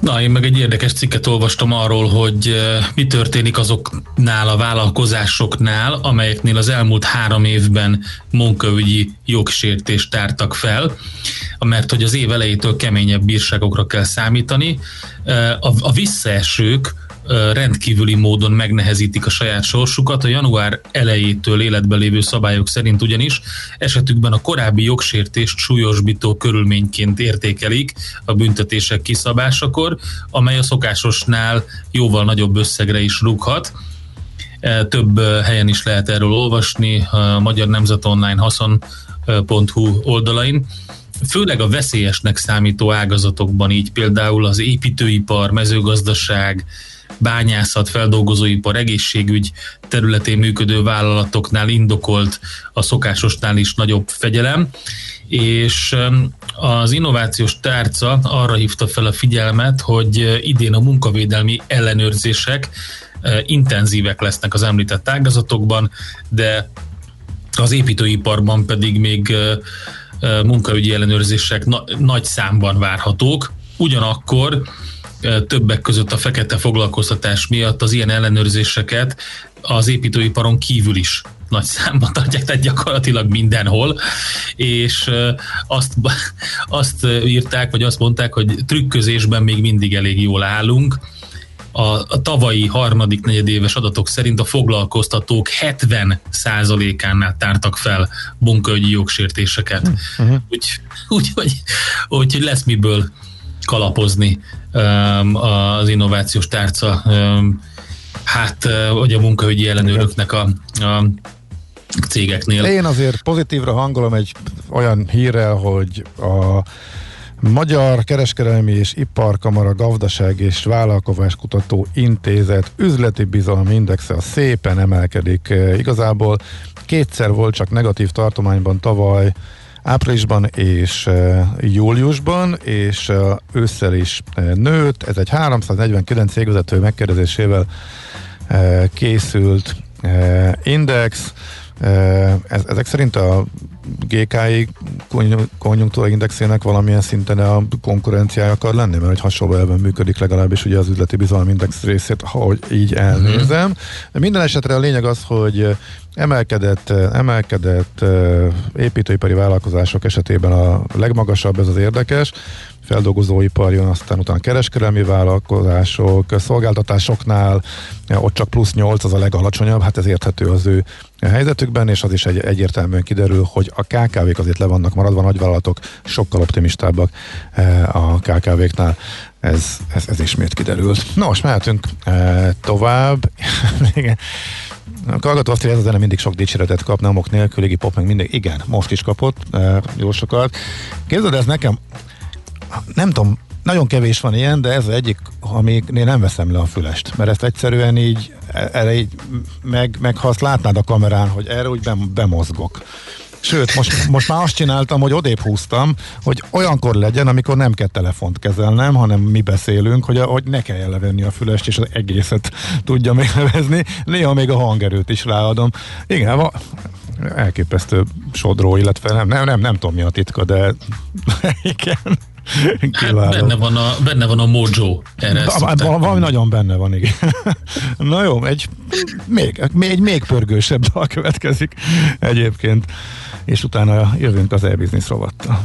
Na, én meg egy érdekes cikket olvastam arról, hogy eh, mi történik azoknál a vállalkozásoknál, amelyeknél az elmúlt három évben munkaügyi jogsértést tártak fel, mert hogy az év elejétől keményebb bírságokra kell számítani. Eh, a, a visszaesők rendkívüli módon megnehezítik a saját sorsukat. A január elejétől életben lévő szabályok szerint ugyanis esetükben a korábbi jogsértést súlyosbító körülményként értékelik a büntetések kiszabásakor, amely a szokásosnál jóval nagyobb összegre is rúghat. Több helyen is lehet erről olvasni, a Magyar Nemzet Online haszon.hu oldalain főleg a veszélyesnek számító ágazatokban, így például az építőipar, mezőgazdaság, bányászat, feldolgozóipar, egészségügy területén működő vállalatoknál indokolt a szokásosnál is nagyobb fegyelem, és az innovációs tárca arra hívta fel a figyelmet, hogy idén a munkavédelmi ellenőrzések eh, intenzívek lesznek az említett ágazatokban, de az építőiparban pedig még eh, eh, munkaügyi ellenőrzések na- nagy számban várhatók. Ugyanakkor többek között a fekete foglalkoztatás miatt az ilyen ellenőrzéseket az építőiparon kívül is nagy számban tartják, tehát gyakorlatilag mindenhol, és azt, <laughs> azt írták, vagy azt mondták, hogy trükközésben még mindig elég jól állunk. A, a tavalyi harmadik negyedéves adatok szerint a foglalkoztatók 70%-ánál tártak fel munkaügyi jogsértéseket. Uh-huh. Úgy, úgy, hogy, úgy, hogy lesz miből kalapozni um, az innovációs tárca, um, hát hogy a munkaügyi ellenőröknek a, a cégeknél. Én azért pozitívra hangolom egy olyan hírrel, hogy a Magyar Kereskedelmi és Iparkamara Gazdaság és Vállalkozáskutató Intézet üzleti bizalmi indexe szépen emelkedik. Igazából kétszer volt csak negatív tartományban tavaly áprilisban és júliusban, és ősszel is nőtt. Ez egy 349 cégvezető megkérdezésével készült index. Ez, ezek szerint a GKI konjunktúra indexének valamilyen szinten a konkurenciája akar lenni, mert egy hasonló elven működik legalábbis ugye az üzleti index részét, ha így elnézem. Uh-huh. Minden esetre a lényeg az, hogy emelkedett, emelkedett építőipari vállalkozások esetében a legmagasabb, ez az érdekes, feldolgozóipar jön, aztán utána kereskedelmi vállalkozások, szolgáltatásoknál, ott csak plusz 8 az a legalacsonyabb, hát ez érthető az ő helyzetükben, és az is egy, egyértelműen kiderül, hogy a KKV-k azért le vannak maradva, nagyvállalatok sokkal optimistábbak a KKV-knál. Ez, ez, ez ismét kiderült. No, most mehetünk tovább. <laughs> A hallgató azt, hogy ez a zene mindig sok dicséretet kap, nem ok nélkül, Iggy Pop meg mindig, igen, most is kapott e, jó sokat. Képzeld, ez nekem nem tudom, nagyon kevés van ilyen, de ez az egyik, amiknél nem veszem le a fülest, mert ezt egyszerűen így, erre így meg, meg ha azt látnád a kamerán, hogy erre úgy bemozgok. Sőt, most, most már azt csináltam, hogy odébb húztam, hogy olyankor legyen, amikor nem kell telefont kezelnem, hanem mi beszélünk, hogy, hogy ne kelljen levenni a fülest, és az egészet tudja még levezni. Néha még a hangerőt is ráadom. Igen, va, elképesztő sodró, illetve nem, nem, nem, nem tudom mi a titka, de <laughs> igen. <laughs> Hát benne, van a, benne van a mojo. Erre valami nagyon benne van, igen. <laughs> Na jó, egy még, egy még pörgősebb dal következik egyébként, és utána jövünk az e-business rovattal.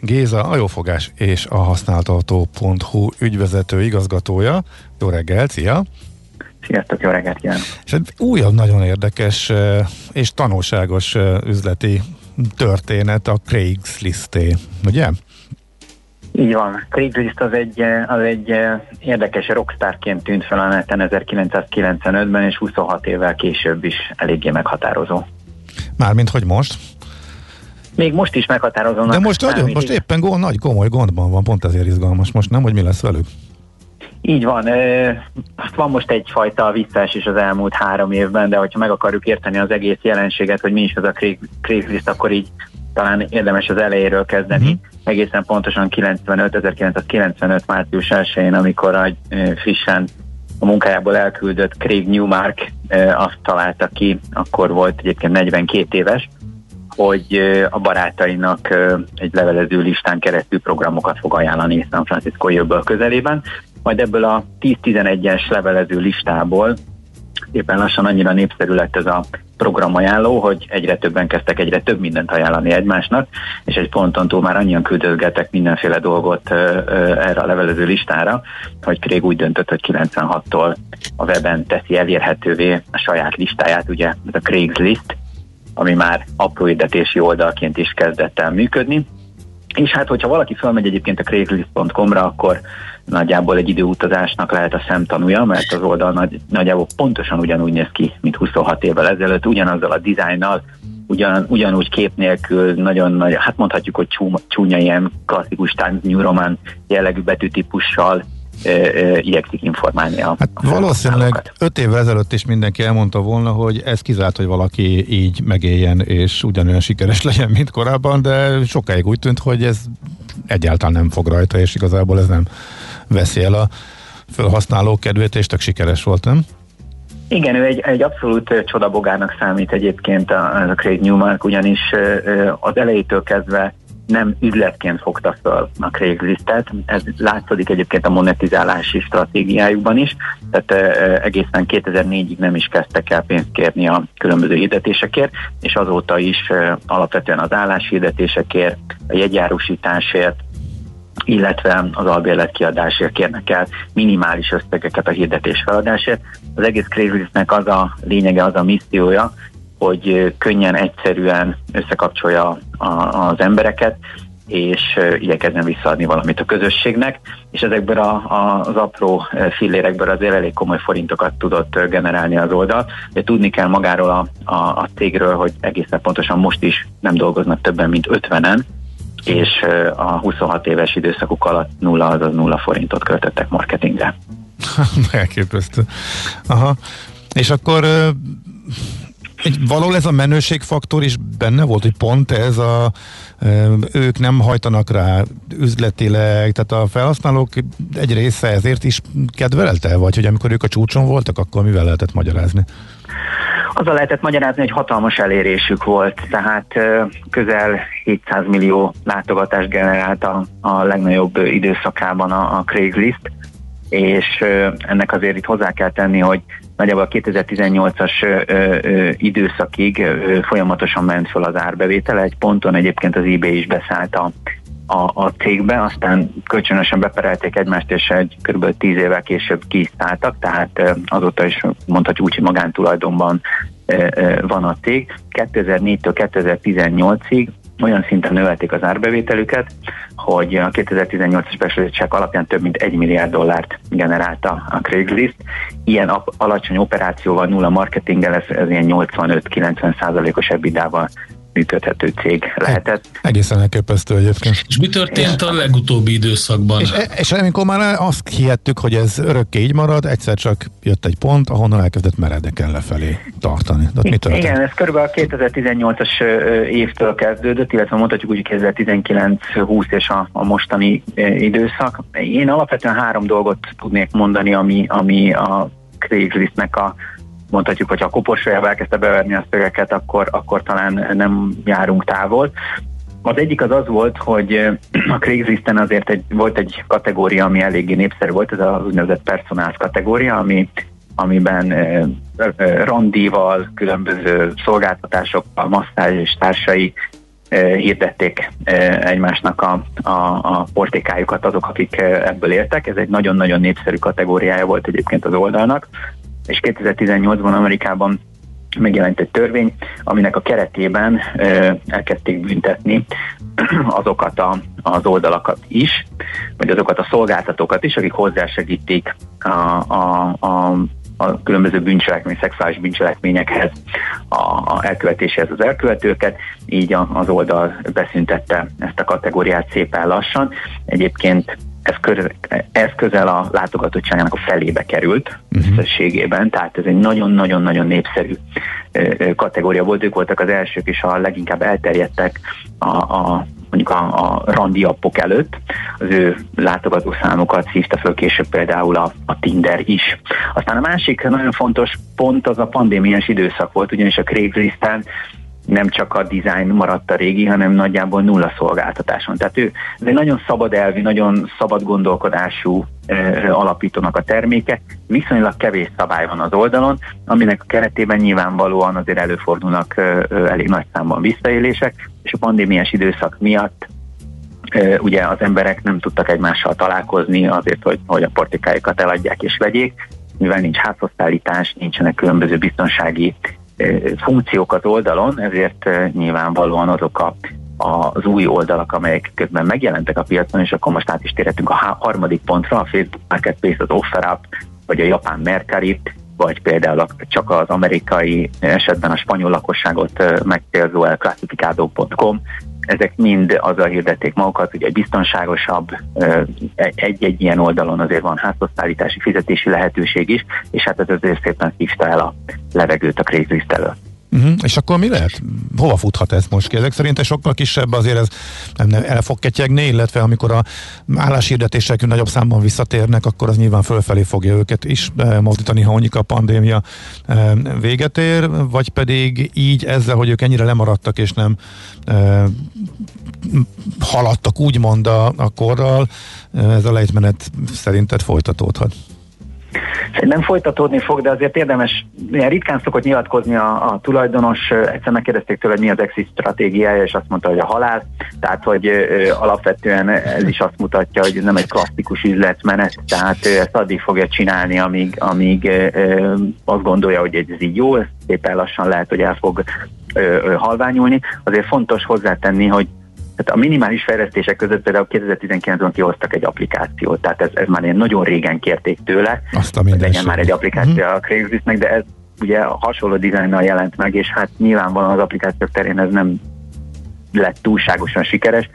Géza, a jófogás és a használtató.hu ügyvezető igazgatója. Jó reggel, szia! Sziasztok, jó reggelt kívánok! És egy újabb nagyon érdekes és tanulságos üzleti történet a Craigslist-é, ugye? Így van. Craigslist az egy, az egy érdekes rockstárként tűnt fel a neten 1995-ben, és 26 évvel később is eléggé meghatározó. Mármint, hogy most? Még most is meghatározónak. De most, nagyon, most éppen gond, nagy komoly gondban van, pont ezért izgalmas most, nem, hogy mi lesz velük? Így van. Van most egyfajta visszaesés az elmúlt három évben, de hogyha meg akarjuk érteni az egész jelenséget, hogy mi is az a Craigslist, akkor így talán érdemes az elejéről kezdeni. Uh-huh. Egészen pontosan 95, 1995 március 1-én, amikor a frissen a munkájából elküldött Craig Newmark azt találta ki, akkor volt egyébként 42 éves, hogy a barátainak egy levelező listán keresztül programokat fog ajánlani San Francisco jövőből közelében, majd ebből a 10-11-es levelező listából éppen lassan annyira népszerű lett ez a programajánló, hogy egyre többen kezdtek egyre több mindent ajánlani egymásnak, és egy ponton túl már annyian küldözgetek mindenféle dolgot erre a levelező listára, hogy Craig úgy döntött, hogy 96-tól a weben teszi elérhetővé a saját listáját, ugye ez a Craigslist, ami már apró hirdetési oldalként is kezdett el működni. És hát, hogyha valaki felmegy egyébként a craigslist.com-ra, akkor nagyjából egy időutazásnak lehet a szemtanúja, mert az oldal nagy, nagyjából pontosan ugyanúgy néz ki, mint 26 évvel ezelőtt, ugyanazzal a dizájnnal, ugyan, ugyanúgy kép nélkül, nagyon nagy, hát mondhatjuk, hogy csúnya, csúnya ilyen klasszikus Times New Roman jellegű betűtípussal, igyekszik informálni a hát valószínűleg öt évvel ezelőtt is mindenki elmondta volna, hogy ez kizárt, hogy valaki így megéljen és ugyanolyan sikeres <laughs> legyen, mint korábban, de sokáig úgy tűnt, hogy ez egyáltalán nem fog rajta, és igazából ez nem veszi el a felhasználó kedvét, és tök sikeres volt, nem? Igen, ő egy, egy abszolút csodabogárnak számít egyébként a, a Craig Newmark, ugyanis az elejétől kezdve nem üzletként fogta fel a Craigslistet, ez látszik egyébként a monetizálási stratégiájukban is, tehát egészen 2004-ig nem is kezdtek el pénzt kérni a különböző hirdetésekért, és azóta is alapvetően az álláshirdetésekért, a jegyárusításért, illetve az albérlet kiadásért kérnek el minimális összegeket a hirdetés feladásért. Az egész Craigslistnek az a lényege, az a missziója, hogy könnyen, egyszerűen összekapcsolja az embereket, és igyekezzen visszaadni valamit a közösségnek, és ezekből a, a, az apró fillérekből azért elég komoly forintokat tudott generálni az oldal. De tudni kell magáról a, a, a cégről, hogy egészen pontosan most is nem dolgoznak többen, mint 50-en, és a 26 éves időszakuk alatt nulla, azaz nulla forintot költöttek marketingre. <laughs> Elképesztő. Aha. És akkor egy, valahol ez a menőségfaktor is benne volt, hogy pont ez a ők nem hajtanak rá üzletileg, tehát a felhasználók egy része ezért is kedvelte, vagy hogy amikor ők a csúcson voltak, akkor mivel lehetett magyarázni? Azzal lehetett magyarázni, hogy hatalmas elérésük volt, tehát közel 700 millió látogatást generált a, a legnagyobb időszakában a, a Craigslist, és ennek azért itt hozzá kell tenni, hogy nagyjából a 2018-as időszakig folyamatosan ment fel az árbevétele, egy ponton egyébként az eBay is beszállt a, a, a cégbe, aztán kölcsönösen beperelték egymást, és egy kb. 10 évvel később kiszálltak, tehát azóta is mondhatjuk úgy, hogy magántulajdonban van a cég. 2004-től 2018-ig olyan szinten növelték az árbevételüket, hogy a 2018-as besoroltság alapján több mint 1 milliárd dollárt generálta a Craigslist. Ilyen alacsony operációval, nulla marketinggel, ez, ez ilyen 85-90 százalékos ebidával működhető cég lehetett. Egészen elképesztő egyébként. És mi történt a legutóbbi időszakban? És, és amikor már azt hihettük, hogy ez örökké így marad, egyszer csak jött egy pont, ahonnan elkezdett meredeken lefelé tartani. De mi történt? Igen, ez körülbelül a 2018-as évtől kezdődött, illetve mondhatjuk úgy 2019-20 és a, a mostani időszak. Én alapvetően három dolgot tudnék mondani, ami, ami a Craigslistnek a mondhatjuk, hogy ha a koporsójába elkezdte beverni a szögeket, akkor, akkor talán nem járunk távol. Az egyik az az volt, hogy <clears throat> a Craigslisten azért egy, volt egy kategória, ami eléggé népszerű volt, ez az úgynevezett personáls kategória, ami, amiben randival, különböző szolgáltatásokkal, masszázs és társai hirdették egymásnak a, a, a portékájukat azok, akik ebből éltek. Ez egy nagyon-nagyon népszerű kategóriája volt egyébként az oldalnak és 2018-ban Amerikában megjelent egy törvény, aminek a keretében ö, elkezdték büntetni <clears throat> azokat a, az oldalakat is, vagy azokat a szolgáltatókat is, akik hozzásegítik a, a, a, a különböző bűncselekmény, szexuális bűncselekményekhez, a, a elkövetéséhez az elkövetőket, így a, az oldal beszüntette ezt a kategóriát szépen lassan. Egyébként ez, közel, ez közel a látogatottságának a felébe került uh-huh. összességében, tehát ez egy nagyon-nagyon-nagyon népszerű kategória volt, ők voltak az elsők és a leginkább elterjedtek a, a mondjuk a, a randi appok előtt, az ő látogatószámokat szívta föl később például a, a Tinder is. Aztán a másik nagyon fontos pont az a pandémiás időszak volt, ugyanis a Craigslisten nem csak a design maradt a régi, hanem nagyjából nulla szolgáltatáson. Tehát ő ez egy nagyon szabad elvi, nagyon szabad gondolkodású alapítónak a terméke, viszonylag kevés szabály van az oldalon, aminek a keretében nyilvánvalóan azért előfordulnak elég nagy számban visszaélések, és a pandémiás időszak miatt ugye az emberek nem tudtak egymással találkozni azért, hogy, hogy a portikájukat eladják és vegyék, mivel nincs házhozszállítás, nincsenek különböző biztonsági funkciókat oldalon, ezért nyilvánvalóan azok a az új oldalak, amelyek közben megjelentek a piacon, és akkor most át is térhetünk a harmadik pontra, a Facebook Marketplace, az OfferUp, vagy a japán Mercari, vagy például csak az amerikai esetben a spanyol lakosságot megcélzó el classificado.com, ezek mind azzal hirdették magukat, hogy egy biztonságosabb, egy-egy ilyen oldalon azért van házhozszállítási, fizetési lehetőség is, és hát ez azért szépen hívta el a levegőt a Craigslist előtt. Uh-huh. És akkor mi lehet? Hova futhat ez most ki? Ezek szerint sokkal kisebb azért ez nem, nem, el fog ketyegni, illetve amikor a álláshirdetések nagyobb számban visszatérnek, akkor az nyilván fölfelé fogja őket is eh, mozdítani, ha mondjuk a pandémia eh, véget ér, vagy pedig így ezzel, hogy ők ennyire lemaradtak és nem eh, haladtak úgymond a, a korral, ez a lejtmenet szerinted folytatódhat? Nem folytatódni fog, de azért érdemes, ilyen ritkán szokott nyilatkozni a, a tulajdonos, egyszer megkérdezték tőle, hogy mi az exit stratégiája, és azt mondta, hogy a halál, tehát hogy ö, alapvetően ez is azt mutatja, hogy ez nem egy klasszikus üzletmenet, tehát ö, ezt addig fogja csinálni, amíg, amíg ö, azt gondolja, hogy ez így jó, szépen lassan lehet, hogy el fog ö, ö, halványulni. Azért fontos hozzátenni, hogy tehát a minimális fejlesztések között például 2019-ben kihoztak egy applikációt, tehát ez, ez már ilyen nagyon régen kérték tőle, Azt a hogy legyen már egy applikáció uh-huh. a Craigslistnek, de ez ugye hasonló dizájnnal jelent meg, és hát nyilvánvalóan az applikációk terén ez nem lett túlságosan sikeres.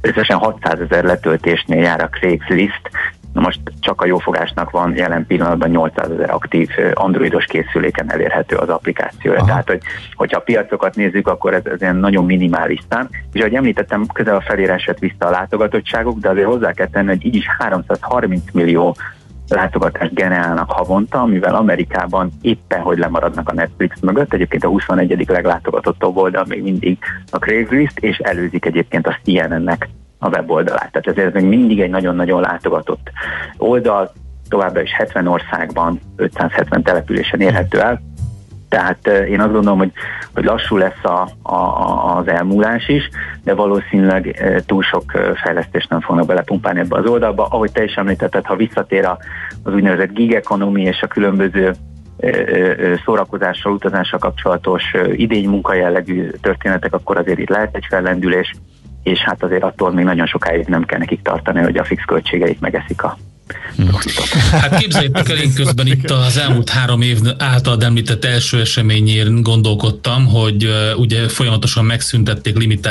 Összesen 600 ezer letöltésnél jár a Craigslist, Na most csak a jófogásnak van jelen pillanatban 800 ezer aktív androidos készüléken elérhető az applikáció. Aha. Tehát, hogy, hogyha a piacokat nézzük, akkor ez, ez ilyen nagyon minimális szám. És ahogy említettem, közel a felére esett vissza a látogatottságok, de azért hozzá kell tenni, hogy így is 330 millió látogatást generálnak havonta, amivel Amerikában éppen, hogy lemaradnak a Netflix mögött. Egyébként a 21. leglátogatottabb oldal még mindig a Craigslist, és előzik egyébként a CNN-nek a weboldalát. Tehát ezért ez még mindig egy nagyon-nagyon látogatott oldal, továbbra is 70 országban, 570 településen érhető el. Tehát én azt gondolom, hogy, hogy lassú lesz a, a, az elmúlás is, de valószínűleg túl sok fejlesztést nem fognak belepumpálni ebbe az oldalba. Ahogy te is említetted, ha visszatér az úgynevezett gig economy és a különböző szórakozással, utazással kapcsolatos idény munkajellegű történetek, akkor azért itt lehet egy fellendülés, és hát azért attól még nagyon sokáig nem kell nekik tartani, hogy a fix költségeit megeszik a Hát képzeljétek el, én közben itt az elmúlt három év által említett első eseményért gondolkodtam, hogy ugye folyamatosan megszüntették limitál